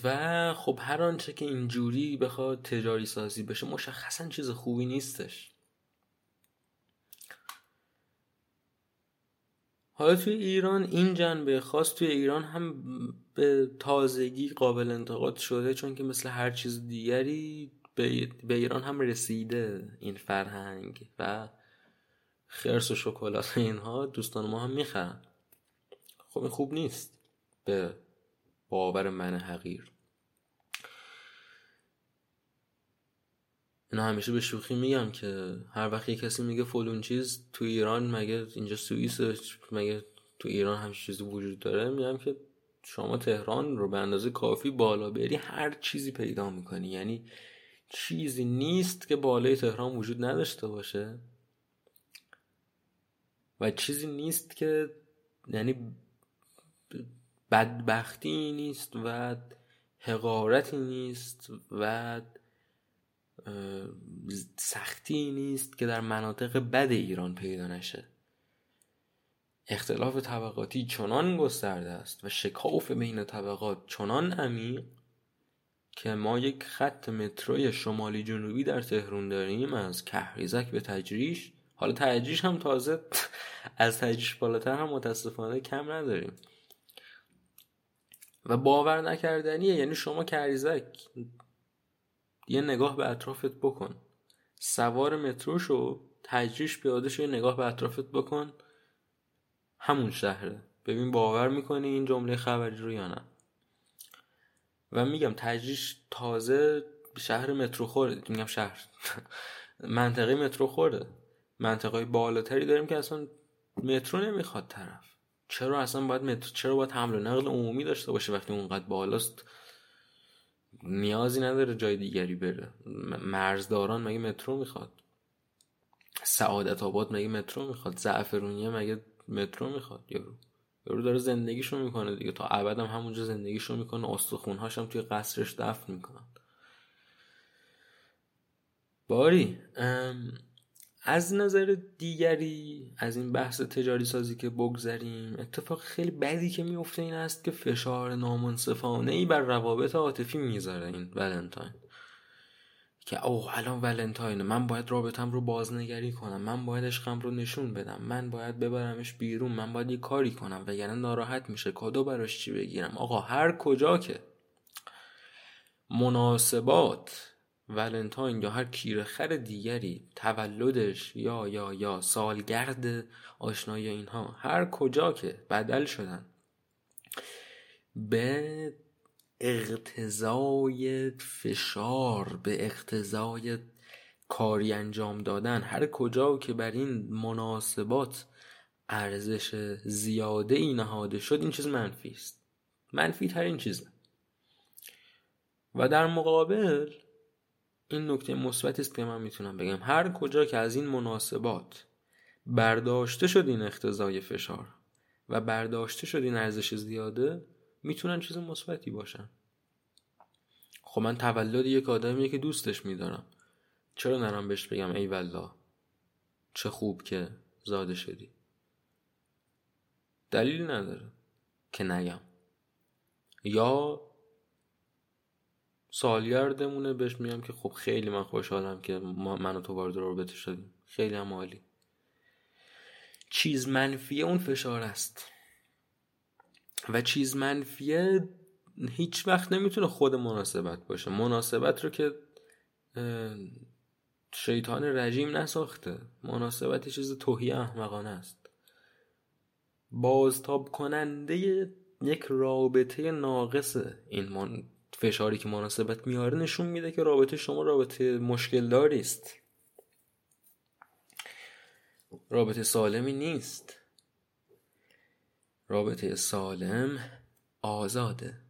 و خب هر آنچه که اینجوری بخواد تجاری سازی بشه مشخصا چیز خوبی نیستش. حالا توی ایران این جنبه خاص توی ایران هم به تازگی قابل انتقاد شده چون که مثل هر چیز دیگری به ایران هم رسیده این فرهنگ و خرس و شکلات اینها دوستان ما هم می‌خرن. خب خوب نیست. به باور من حقیر. اینا همیشه به شوخی میگم که هر وقت یه کسی میگه فلون چیز تو ایران مگه اینجا سوئیس مگه تو ایران هم چیزی وجود داره؟ میگم که شما تهران رو به اندازه کافی بالا بری هر چیزی پیدا می‌کنی. یعنی چیزی نیست که بالای تهران وجود نداشته باشه. و چیزی نیست که یعنی بدبختی نیست و حقارتی نیست و سختی نیست که در مناطق بد ایران پیدا نشه. اختلاف طبقاتی چنان گسترده است و شکاف بین طبقات چنان عمیق که ما یک خط متروی شمالی جنوبی در تهرون داریم از کهریزک به تجریش. حالا تجریش هم تازه از تجریش بالاتر هم متاسفانه کم نداریم. و باور نکردنیه یعنی شما کهریزک یه نگاه به اطرافت بکن. سوار مترو شو تجریش پیاده شو یه نگاه به اطرافت بکن. همون شهره. ببین باور می‌کنی این جمله خبری رو یا نه. و میگم تجریش تازه شهر مترو خورده میگم شهر. منطقه مترو خورده منطقه بالاتری داریم که اصلا مترو نمی‌خواد طرف. چرا اصلا باید مترو چرا باید حمل و نقل عمومی داشته باشه وقتی اونقدر بالاست؟ نیازی نداره جای دیگری بره. مرزداران مگه مترو می‌خواد؟ سعادت آباد مگه مترو می‌خواد؟ زعفرونیه مگه مترو می‌خواد؟ یارو. یارو داره زندگیشو می‌کنه دیگه. تا ابد هم همونجا زندگیشو می‌کنه. استخونهاش هم توی قصرش دفن می‌کنن. باری از نظر دیگری از این بحث تجاری سازی که بگذریم اتفاق خیلی بدی که میفته این است که فشار نامنصفانه ای بر روابط عاطفی می‌ذاره این ولنتاین. که اوه الان ولنتاینه من باید رابطم رو بازنگری کنم من باید عشقم رو نشون بدم من باید ببرمش بیرون من باید یه کاری کنم وگرنه ناراحت میشه کادو براش چی بگیرم؟ آقا هر کجا که مناسبات ولنتاین یا هر کیرخر دیگری تولدش یا یا یا سالگرد آشنایی اینها هر کجا که بدل شدن. به اقتضای فشار به اقتضای کاری انجام دادن هر کجا که بر این مناسبات ارزش زیاده ای نهاده شد این چیز منفی است. منفی ترین چیزه. و در مقابل این نکته مثبتی است که من می‌تونم بگم. هر کجا که از این مناسبات برداشته شد این اختزای فشار و برداشته شد این ارزش زیاده می‌تونن چیز مثبتی باشن. خب من تولد یک آدمیه که دوستش میدارم. چرا نرم بهش بگم ای والله؟ چه خوب که زاده شدی. دلیلی نداره که نگم. یا سالگردمونه بهش میگم که خب خیلی من خوشحالم که من و تو وارد رابطه شدیم خیلی هم عالی. چیز منفیه اون فشار است. و چیز منفیه هیچ وقت نمی‌تونه خود مناسبت باشه. مناسبت رو که شیطان رژیم نساخته. مناسبت چیز توهی احمقانه است. بازتاب کننده یک رابطه ناقص این فشاری که مناسبت میاره نشون میده که رابطه شما رابطه مشکل داری است. رابطه سالمی نیست. رابطه سالم آزاده.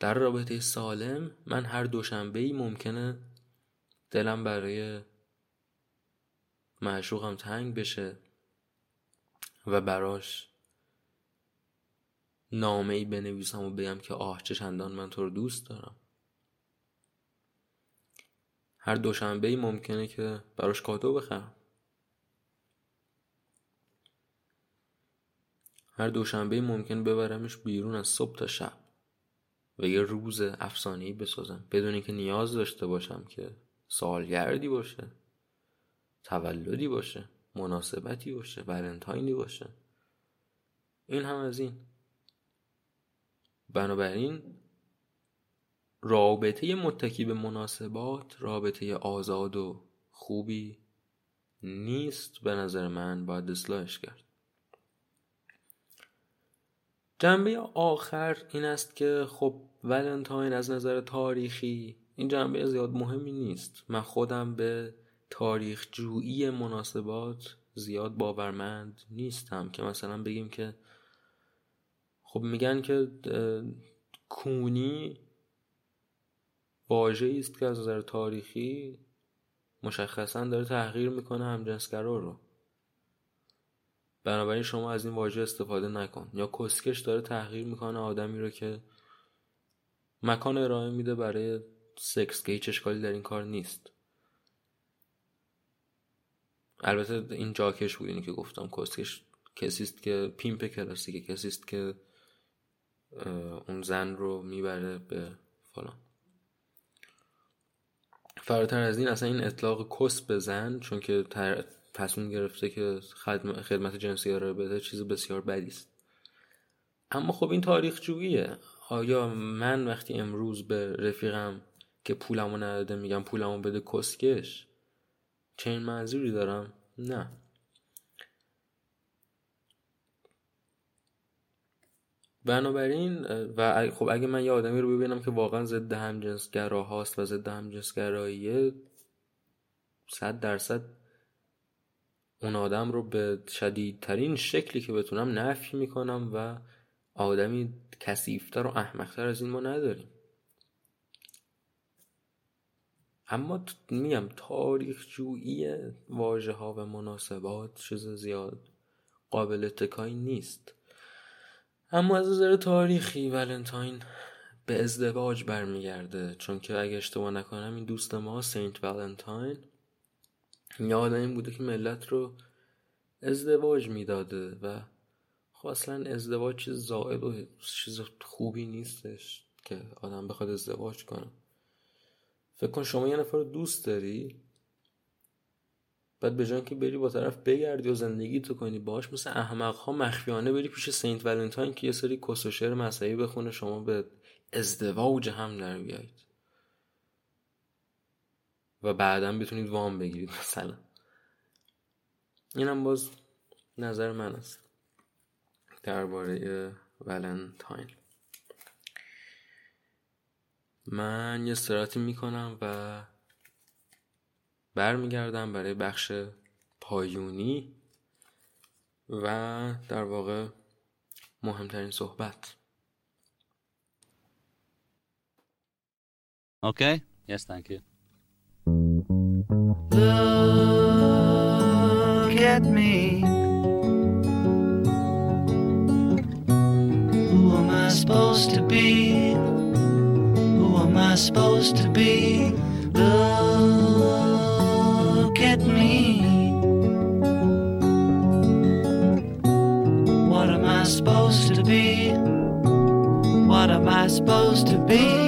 در رابطه سالم من هر دوشنبه ای ممکنه دلم برای معشوقم تنگ بشه و براش نامه ای بنویسم و بگم که آه چه چندان من تو رو دوست دارم. هر دوشنبه ای ممکنه که براش کادو بخرم. هر دوشنبه ممکن ببرمش بیرون از صبح تا شب و یه روز افسانه‌ای بسازم. بدون اینکه نیاز داشته باشم که سالگردی باشه تولدی باشه مناسبتی باشه ولنتاینی باشه. این هم از این. بنابراین رابطه متکی به مناسبات رابطه آزاد و خوبی نیست به نظر من باید اصلاحش کرد. جنبه آخر این است که خب ولنتاین از نظر تاریخی این جنبه زیاد مهمی نیست. من خودم به تاریخ جویی مناسبات زیاد باورمند نیستم که مثلا بگیم که خب میگن که کونی واژه است که از نظر تاریخی مشخصا داره تحقیر می‌کنه همجنسگرا رو. بنابراین شما از این واژه استفاده نکن. یا کسکش داره تحقیر می‌کنه آدمی رو که مکان ارائه میده برای سکس که هیچ اشکالی در این کار نیست. البته این جاکش بود اینی که گفتم. کسکش کسی است که پیمپ کلاسیکه کسی است که اون زن رو می‌بره به فلان. فراتر از این اصلا این اطلاق کس به زن چون که تصمیم گرفته که خدمت جنسی رو بده چیز بسیار بدی است. اما خب این تاریخ جوییه آیا من وقتی امروز به رفیقم که پولمو نداده میگم پولمو بده کسکش چه این منظوری دارم؟ نه. بنابراین و خب اگه من یه آدمی رو ببینم که واقعا ضد همجنسگرا هاست و ضد همجنسگراییه صد درصد اون آدم رو به شدیدترین شکلی که بتونم نفی می‌کنم و آدمی کسیفتر و احمقتر از این ما نداریم. اما میگم تاریخ جویی واژه ها و مناسبات چیز زیاد قابل اتکایی نیست. اما از نظر تاریخی ولنتاین به ازدواج برمیگرده. چون که اگه اشتباه نکنم این دوست ما سینت ولنتاین یاد این بوده که ملت رو ازدواج می‌داده و خب اصلا ازدواج چیز زائد و چیز خوبی نیستش که آدم بخواد ازدواج کنه. فکر کن شما یه نفر رو دوست داری؟ بعد به جان که بری با طرف بگردی و زندگی تو کنی باش مثل احمق ها مخفیانه بری پیش سینت ولنتاین که یه سری کس و شعر مسیحی بخونه شما به ازدواج هم در بیایید و بعدا بتونید وام بگیرید مثلا. اینم باز نظر من است درباره ولنتاین. من یه استراتی می‌کنم و برمیگردم برای بخش پایونی و در واقع مهمترین صحبت Okay? Yes, thank you. Look at me. Who am I supposed to be? Who am I supposed to be? Look supposed to be? What am I supposed to be?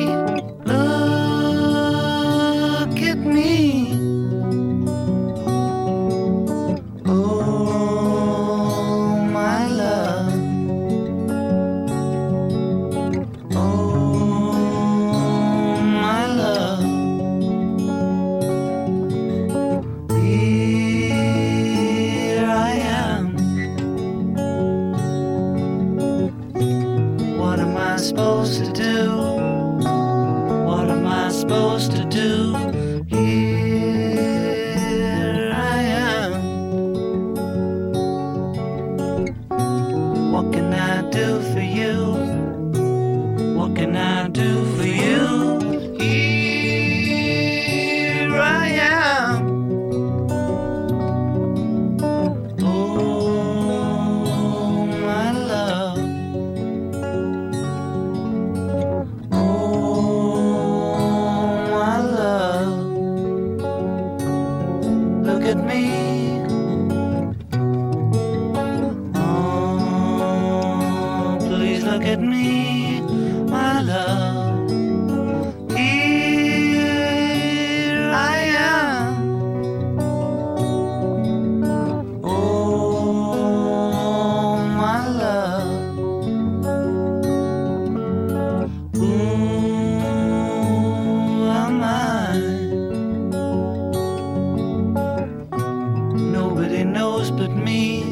But me.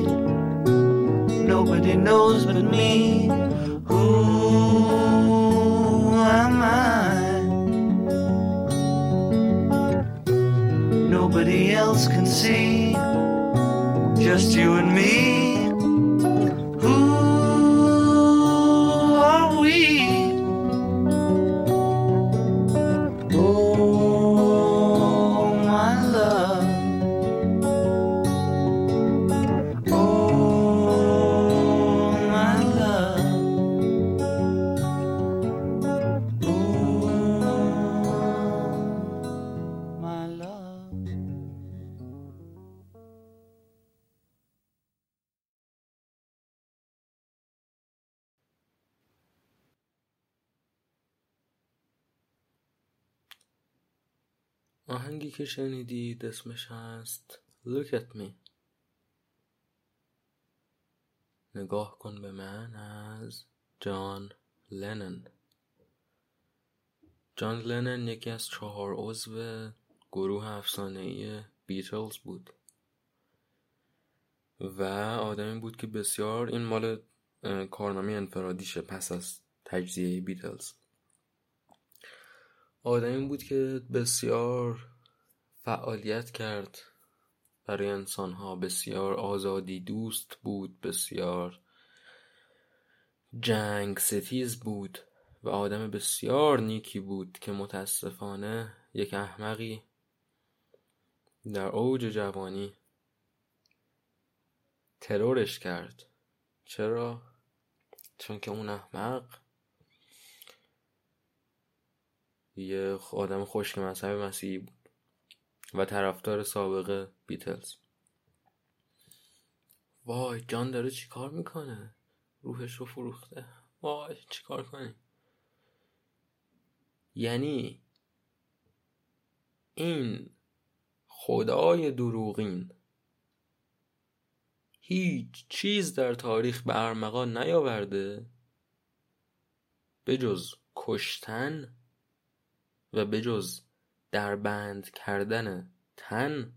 Nobody knows but me. Who am I? Nobody else can see. Just you and me. آهنگی که شنیدید اسمش هست Look at me. نگاه کن به من از جان لنن. جان لنن یکی از چهار عضو گروه افسانه‌ای بیتلز بود. و آدمی بود که بسیار این مال کارنامه انفرادیشه پس از تجزیه بیتلز. آدمی بود که بسیار فعالیت کرد. برای انسانها بسیار آزادی دوست بود بسیار جنگ ستیز بود و آدم بسیار نیکی بود که متاسفانه یک احمقی در اوج جوانی ترورش کرد. چرا؟ چون که اون احمق یه آدم خشک مذهب مسیحی بود. و طرفدار سابق بیتلز. وای جان داره چیکار می‌کنه؟ روحش رو فروخته. وای چیکار کنیم؟ یعنی این خدای دروغین هیچ چیز در تاریخ به ارمغان نیاورده به جز کشتن و به جز در بند کردن تن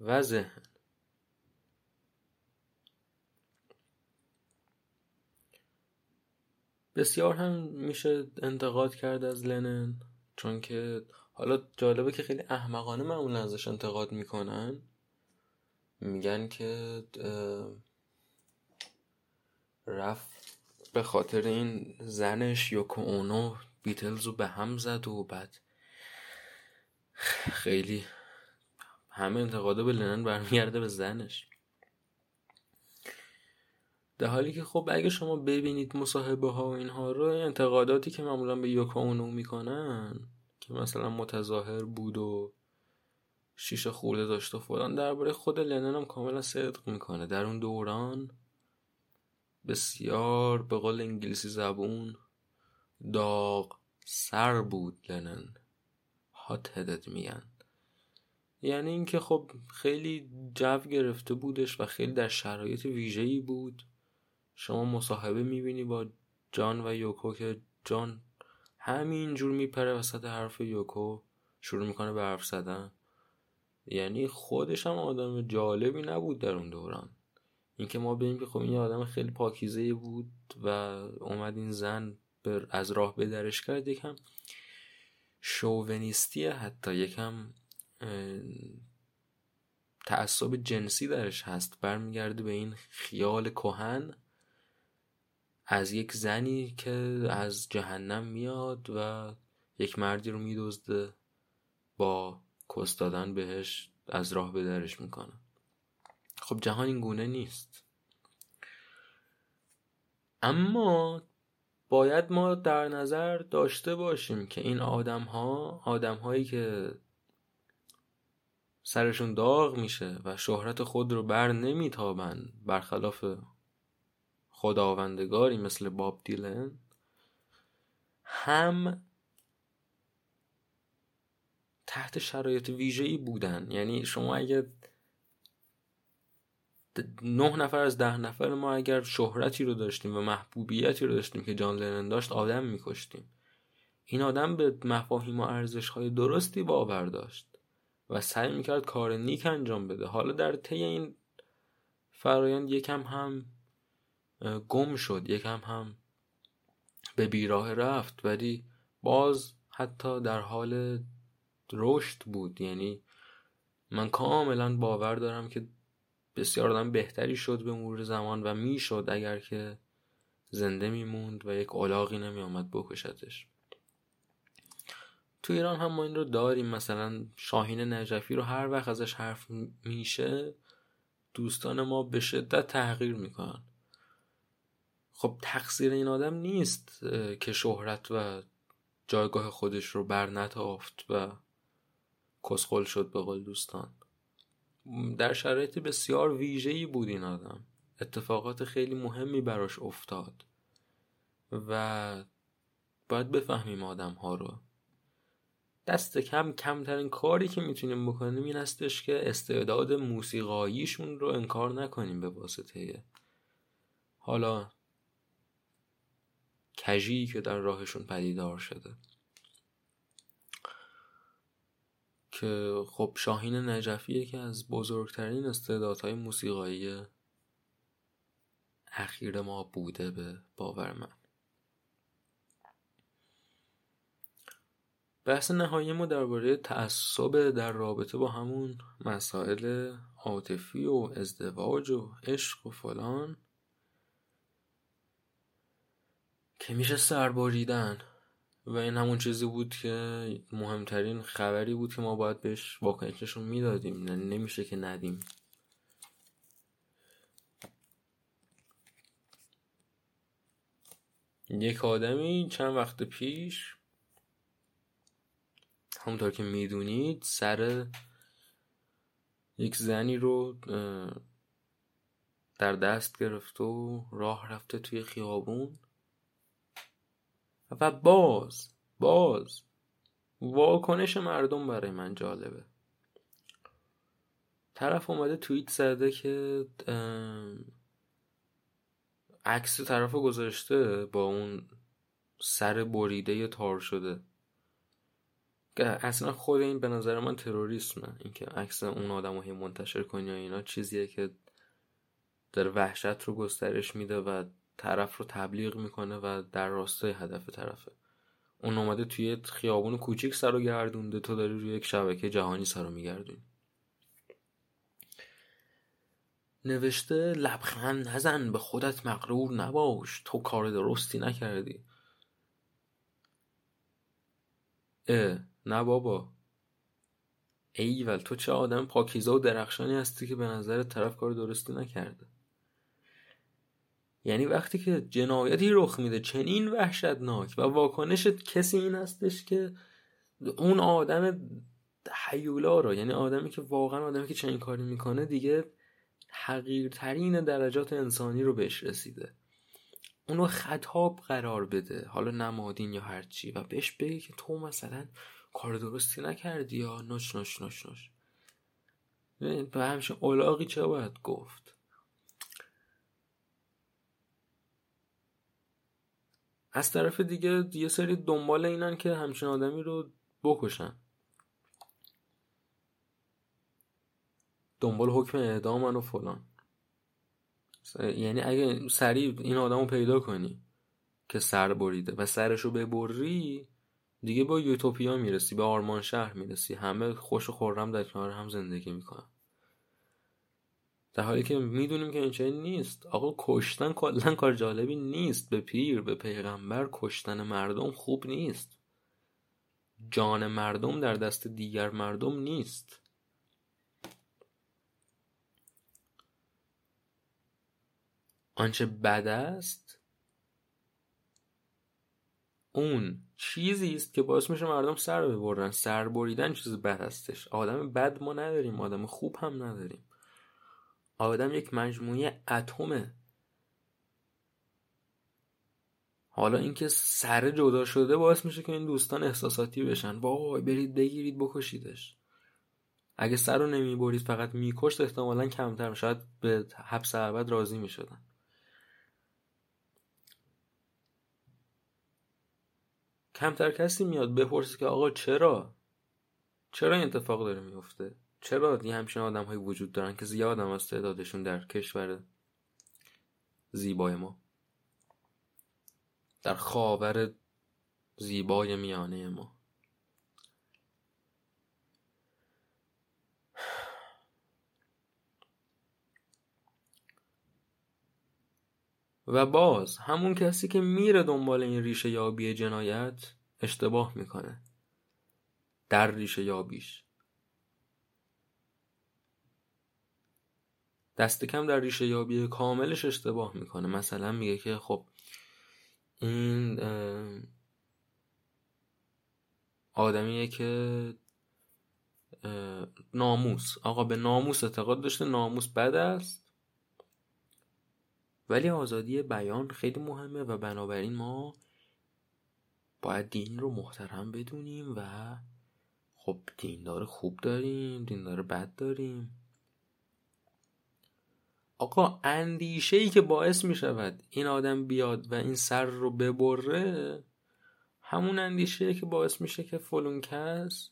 و ذهن. بسیار هم میشه انتقاد کرد از لنن چون که حالا جالبه که خیلی احمقانه معمولا ازش انتقاد می‌کنن. میگن که رفت به خاطر این زنش یوکو اونو بیتلز رو به هم زد و بعد خیلی همه انتقاده به لنن برمیگرده به زنش. در حالی که خب اگه شما ببینید مصاحبه ها و اینها رو انتقاداتی که معمولا به یوکو اونو می‌کنن که مثلا متظاهر بود و شیشه خورده داشت و فلان درباره خود لنن هم کاملا صدق می‌کنه. در اون دوران بسیار به قول انگلیسی زبون داغ سر بود لنن. هات هدد میگن. یعنی اینکه خب خیلی جو گرفته بودش و خیلی در شرایط ویژه‌ای بود. شما مصاحبه می‌بینی با جان و یوکو که جان همینجور میپره وسط حرف یوکو شروع می‌کنه به حرف زدن. یعنی خودش هم آدم جالبی نبود در اون دوران. اینکه ما ببینیم که خب این آدم خیلی پاکیزه بود و اومد این زن بر از راه بدرش کرد یکم شوونیستیه حتی یکم تعصب جنسی درش هست. برمیگرده به این خیال کهن از یک زنی که از جهنم میاد و یک مردی رو میدزده با کست دادن بهش از راه به درش می‌کنه. خب جهان این گونه نیست. اما باید ما در نظر داشته باشیم که این آدم ها آدم هایی که سرشون داغ میشه و شهرت خود رو بر نمیتابن برخلاف خداوندگاری مثل باب دیلن هم تحت شرایط ویژه‌ای بودن. یعنی شما اگه نه نفر از ده نفر ما اگر شهرتی رو داشتیم و محبوبیتی رو داشتیم که جان لنن داشت آدم میکشتیم. این آدم به مفاهیم و ارزش های درستی باور داشت و سعی می‌کرد کار نیک انجام بده. حالا در طی این فرایند یکم هم گم شد یکم هم به بیراه رفت ولی باز حتی در حال رشد بود. یعنی من کاملا باور دارم که بسیار آدم بهتری شد به مرور زمان و می‌شد اگر که زنده میموند و یک علاقی نمی آمد بکشتش. تو ایران هم ما این رو داریم. مثلا شاهین نجفی رو هر وقت ازش حرف میشه دوستان ما به شدت تحقیر می‌کنن. خب تقصیر این آدم نیست که شهرت و جایگاه خودش رو بر نتافت و کسخل شد به قول دوستان. در شرایط بسیار ویژه‌ای بود این آدم. اتفاقات خیلی مهمی براش افتاد. و باید بفهمیم آدم ها رو. دست کم کمترین کاری که می‌تونیم بکنیم این هستش که استعداد موسیقاییشون رو انکار نکنیم به واسطه. حالا کجی که در راهشون پدیدار شده. که خب شاهین نجفی یکی از بزرگترین استعدادهای موسیقایی اخیر ما بوده به باور من. بحث نهایی ما درباره تعصب در رابطه با همون مسائل عاطفی و ازدواج و عشق و فلان که میشه سرباریدن و این همون چیزی بود که مهمترین خبری بود که ما باید بهش واکنششون می‌دادیم. نه نمیشه که ندیم. یک آدمی چند وقت پیش همونطور که می‌دونید سر یک زنی رو در دست گرفت و راه رفته توی خیابون. و باز باز. واکنش مردم برای من جالبه. طرف اومده توییت زده که عکس طرف گذاشته با اون سر بریده تار شده. اصلا خود این به نظر من تروریسمه. اینکه عکس اون آدم رو منتشر کنی یا اینا چیزیه که در وحشت رو گسترش میده و طرف رو تبلیغ می‌کنه و در راستای هدف طرفه. اون اومده توی خیابون کوچیک سر و گردونده تو داری روی یک شبکه جهانی سر و میگردونی. نوشته لبخند نزن به خودت مغرور نباش تو کار درستی نکردی. اه نه بابا. ایول تو چه آدم پاکیزه و درخشانی هستی که به نظر طرف کار درستی نکرده؟ یعنی وقتی که جنایتی رخ میده چنین وحشتناک و واکنشت کسی این هستش که اون آدم حیولا رو یعنی آدمی که واقعا آدمی که چنین کاری می‌کنه دیگه حقیرترین درجات انسانی رو بهش رسیده. اونو خطاب قرار بده حالا نمادین یا هرچی و بهش بگی که تو مثلا کار درستی نکردی یا نش نش نش نش به همچین اولاغی چه باید گفت؟ از طرف دیگه یه سری دنبال اینن که همچین آدمی رو بکشن. دنبال حکم اعدامن و فلان. یعنی اگه سریع این آدم رو پیدا کنی که سر بریده و سرش رو ببری دیگه با یوتوپیا می‌رسی به آرمان شهر می‌رسی. همه خوش و خورم در کنار هم زندگی می‌کنن. در حالی که می‌دونیم که این چنین نیست. آقا کشتن کلا کار جالبی نیست. به پیر به پیغمبر کشتن مردم خوب نیست. جان مردم در دست دیگر مردم نیست. آنچه بد است اون چیزی است که باعث میشه مردم سر ببرن. سر بریدن چیز بد هستش آدم بد ما نداریم. آدم خوب هم نداریم. آدم یک مجموعه اتمه. حالا اینکه سر جدا شده باعث میشه که این دوستان احساساتی بشن. وای برید بگیرید بکشیدش. اگه سر رو نمی‌برید فقط میکشت احتمالا کمتر شاید به حبس ابد راضی می‌شدن. کمتر کسی میاد بپرسه که آقا چرا؟ چرا این اتفاق داره میفته چرا یه همچین آدم های وجود دارن که زیاد هم از تعدادشون در کشور زیبای ما؟ در خاور زیبای میانه ما. و باز همون کسی که میره دنبال این ریشه یابی جنایت اشتباه می‌کنه. در ریشه یابیش. دست کم در ریشه یابی کاملش اشتباه می‌کنه. مثلا میگه که خب این آدمیه که ناموس. آقا به ناموس اعتقاد داشته ناموس بد است. ولی آزادی بیان خیلی مهمه و بنابراین ما باید دین رو محترم بدونیم و خب دیندار خوب داریم دیندار بد داریم. آقا اندیشه ای که باعث می شود این آدم بیاد و این سر رو ببره همون اندیشه که باعث میشه که فلون کس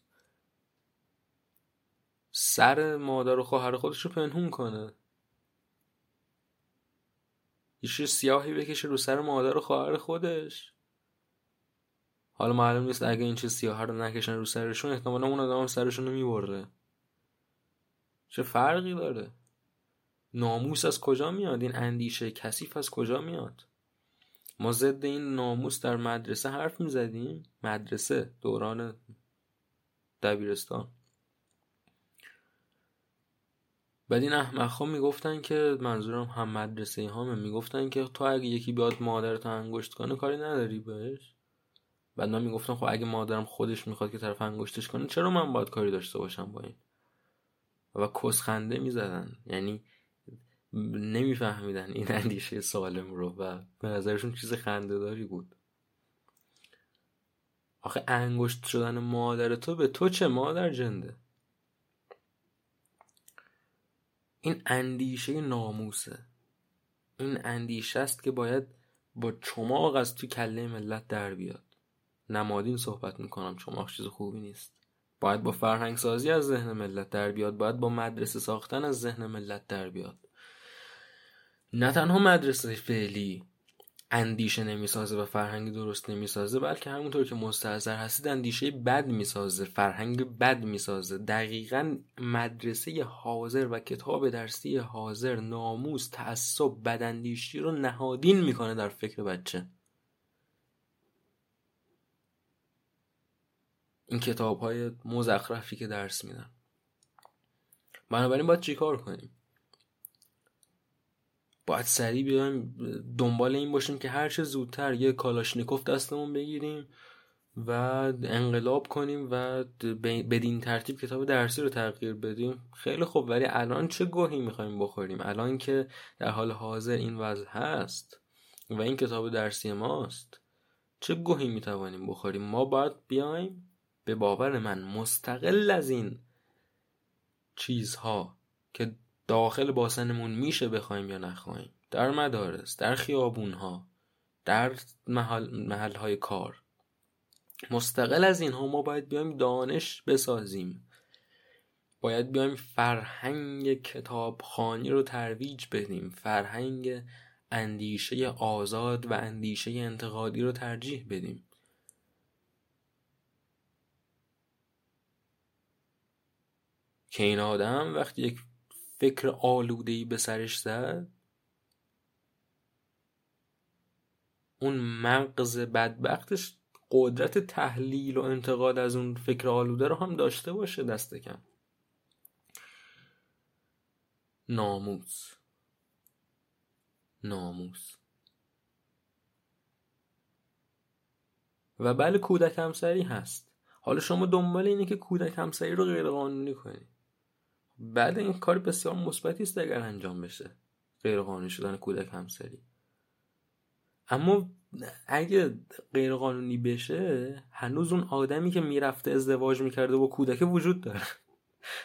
سر مادر و خواهر خودش رو پنهون کنه. یه سیاهی بکشه رو سر مادر و خواهر خودش. حالا معلوم نیست اگه این چه سیاه رو نکشن رو سرشون احتمالا اون آدم سرشون رو می‌بره. چه فرقی داره؟ ناموس از کجا میاد؟ این اندیشه کثیف از کجا میاد؟ ما ضد این ناموس در مدرسه حرف می‌زدیم. مدرسه دوران دبیرستان. بعد این احمق ها می‌گفتن که منظورم هم مدرسه هامه می‌گفتن که تو اگه یکی بیاد مادرت انگشت کنه کاری نداری بهش؟ بعد من می‌گفتم خب اگه مادرم خودش می‌خواد که طرف انگشتش کنه چرا من باید کاری داشته باشم با این؟ و کسخنده می‌زدن. یعنی نمیفهمیدن این اندیشه سالم رو و به نظرشون چیز خنده بود. آخه انگشت شدن مادر تو به تو چه مادر جنده؟ این اندیشه ناموسه. این اندیشه است که باید با چماق از تو کله ملت در بیاد. نمادین صحبت می‌کنم چماق چیز خوبی نیست. باید با فرهنگ سازی از ذهن ملت در بیاد باید با مدرسه ساختن از ذهن ملت در بیاد. نه تنها مدرسه فعلی اندیشه نمی‌سازه و فرهنگ درست نمی‌سازه بلکه همونطور که مستحضر هستید اندیشه بد می‌سازه فرهنگ بد می‌سازه. دقیقا مدرسه حاضر و کتاب درسی حاضر ناموس تعصب بداندیشی رو نهادین می‌کنه در فکر بچه. این کتاب های مزخرفی که درس میدن. بنابراین باید چیکار کنیم؟ باید سریع بیایم دنبال این باشیم که هر چه زودتر یه کالاشنیکوف دستمون بگیریم و انقلاب کنیم و بدین ترتیب کتاب درسی رو تغییر بدیم. خیلی خوب ولی الان چه گوهی می‌خوایم بخوریم؟ الان که در حال حاضر این وضع هست و این کتاب درسی ماست چه گوهی می‌توانیم بخوریم؟ ما باید بیایم به باور من مستقل از این چیزها که داخل باسنمون میشه بخوایم یا نخواهیم در مدارس در خیابونها در محل, محل های کار. مستقل از اینها ما باید بیایم دانش بسازیم. باید بیایم فرهنگ کتابخانی رو ترویج بدیم. فرهنگ اندیشه آزاد و اندیشه انتقادی رو ترجیح بدیم. که این آدم وقتی یک فکر آلودهی به سرش زد؟ اون مغز بدبختش قدرت تحلیل و انتقاد از اون فکر آلوده رو هم داشته باشه دست کم. ناموس. ناموس. و بله کودک همسری هست. حالا شما دنبال اینه که کودک همسری رو غیر قانونی کنی. بعد این کار بسیار مثبتی است اگر انجام بشه. غیر قانونی شدن کودک همسری. اما اگه غیر قانونی بشه هنوز اون آدمی که می‌رفته ازدواج می‌کرده با کودک وجود داره.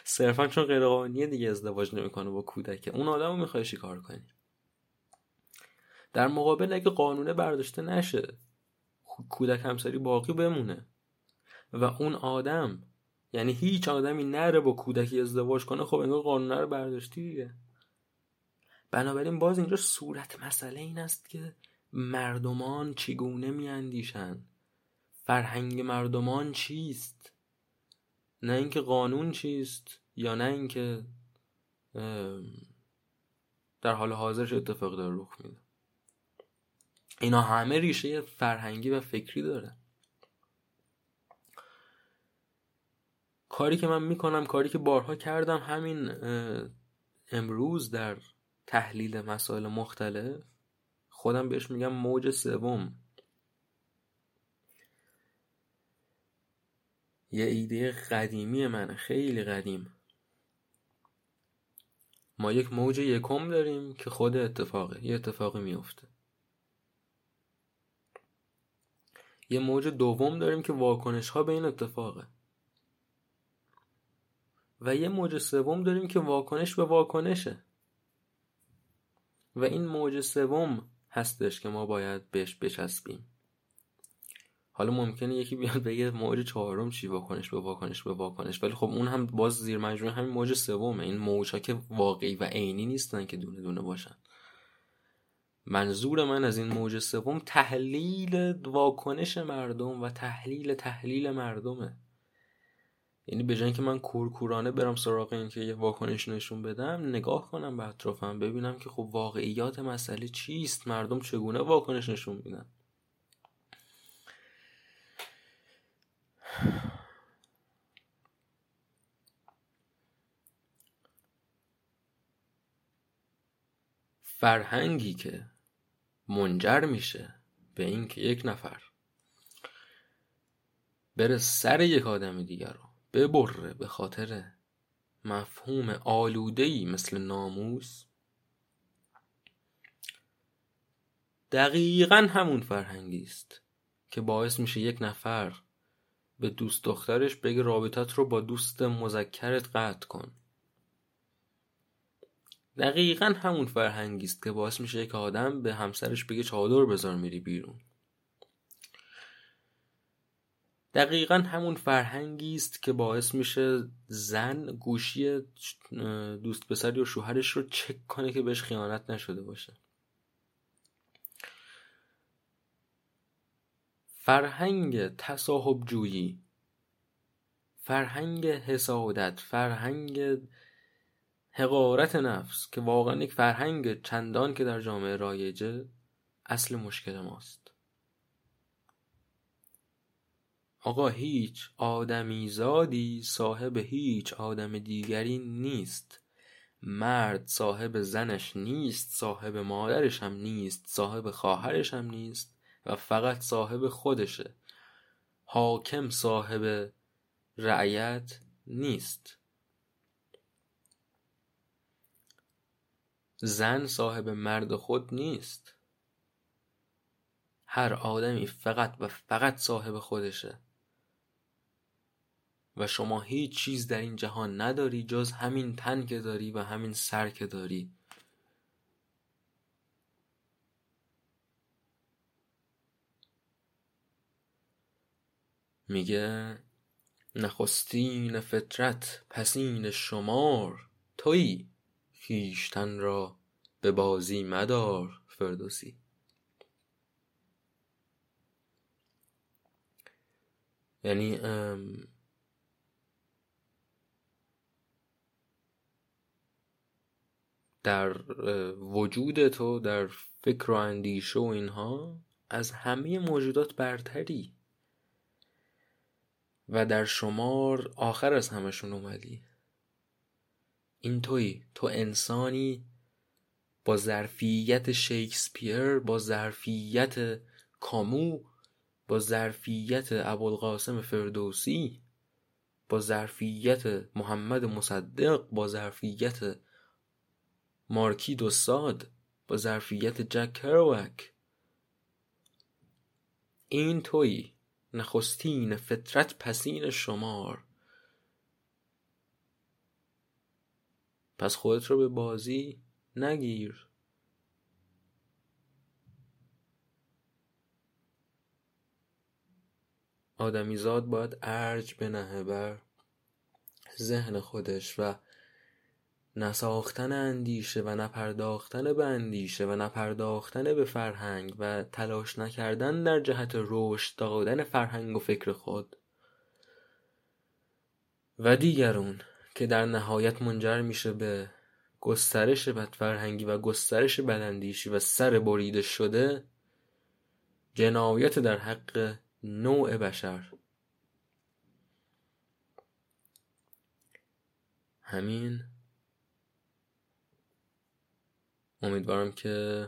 صرفا چون غیر قانونیه دیگه ازدواج نمی‌کنه با کودک. اون آدم رو می‌خوای کار کنی؟ در مقابل اگه قانونه برداشته نشه کودک همسری باقی بمونه و اون آدم یعنی هیچ آدمی نره با کودکی ازدواج کنه خب انگار قانون رو برداشتی دیگه. بنابراین باز اینجا صورت مسئله این است که مردمان چگونه میاندیشند فرهنگ مردمان چیست؟ نه اینکه قانون چیست یا نه اینکه در حال حاضر چه اتفاق داره رخ میده. اینا همه ریشه فرهنگی و فکری داره. کاری که من می‌کنم کاری که بارها کردم همین امروز در تحلیل مسائل مختلف خودم بهش میگم موج سوم. یه ایده قدیمی من خیلی قدیم. ما یک موج یکم داریم که خود اتفاقه یه اتفاقی میفته یه موج دوم داریم که واکنش ها به این اتفاقه. و یه موج سوم داریم که واکنش به واکنشه. و این موج سوم هستش که ما باید بهش بچسبیم. حالا ممکنه یکی بیاد بگه موج چهارم چی؟ واکنش به واکنش به واکنش. ولی خب اون هم باز زیر مجموعه همین موج سومه. این موج ها که واقعی و عینی نیستن که دونه دونه باشن. منظور من از این موج سوم تحلیل واکنش مردم و تحلیل تحلیل مردمه. یعنی به جای که من کورکورانه برم سراغ این که یه واکنش نشون بدم نگاه کنم به اطرافم ببینم که خب واقعیات مسئله چیست مردم چگونه واکنش نشون میدن. فرهنگی که منجر میشه به اینکه یک نفر بره سر یک آدم دیگر رو ببره به خاطر مفهوم آلودهی مثل ناموس. دقیقا همون فرهنگی است که باعث میشه یک نفر به دوست دخترش بگه رابطت رو با دوست مذکرت قطع کن. دقیقا همون فرهنگی است که باعث میشه یک آدم به همسرش بگه چادر بذار میری بیرون. دقیقا همون فرهنگی است که باعث میشه زن گوشی دوست پسری و شوهرش رو چک کنه که بهش خیانت نشده باشه. فرهنگ تصاحب جویی فرهنگ حسادت فرهنگ حقارت نفس که واقعا یک فرهنگ چندان که در جامعه رایجه اصل مشکل ماست. آقا هیچ آدمی زادی صاحب هیچ آدم دیگری نیست. مرد صاحب زنش نیست صاحب مادرش هم نیست صاحب خواهرش هم نیست و فقط صاحب خودشه. حاکم صاحب رعیت نیست. زن صاحب مرد خود نیست. هر آدمی فقط و فقط صاحب خودشه. و شما هیچ چیز در این جهان نداری جز همین تن که داری و همین سر که داری. میگه نخستین فطرت پسین شمار تویی خیشتن را به بازی مدار فردوسی. یعنی در وجود تو در فکر و اندیشه و اینها از همه موجودات برتری. و در شمار آخر از همشون اومدی. این توی تو انسانی با ظرفیت شکسپیر با ظرفیت کامو با ظرفیت ابوالقاسم فردوسی با ظرفیت محمد مصدق با ظرفیت مارکی دوستاد با ظرفیت جک کروک این توی نخستین فطرت پسین شمار. پس خودت رو به بازی نگیر. آدمیزاد باید ارج بنهه بر ذهن خودش و نساختن اندیشه و نپرداختن به اندیشه و نپرداختن به فرهنگ و تلاش نکردن در جهت رشد دادن فرهنگ و فکر خود. و دیگرون که در نهایت منجر میشه به گسترش بدفرهنگی و گسترش بداندیشی و سر بریده شده جنایت در حق نوع بشر. همین امیدوارم که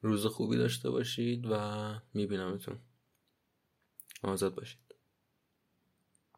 روز خوبی داشته باشید و میبینمتون. آزاد باشید.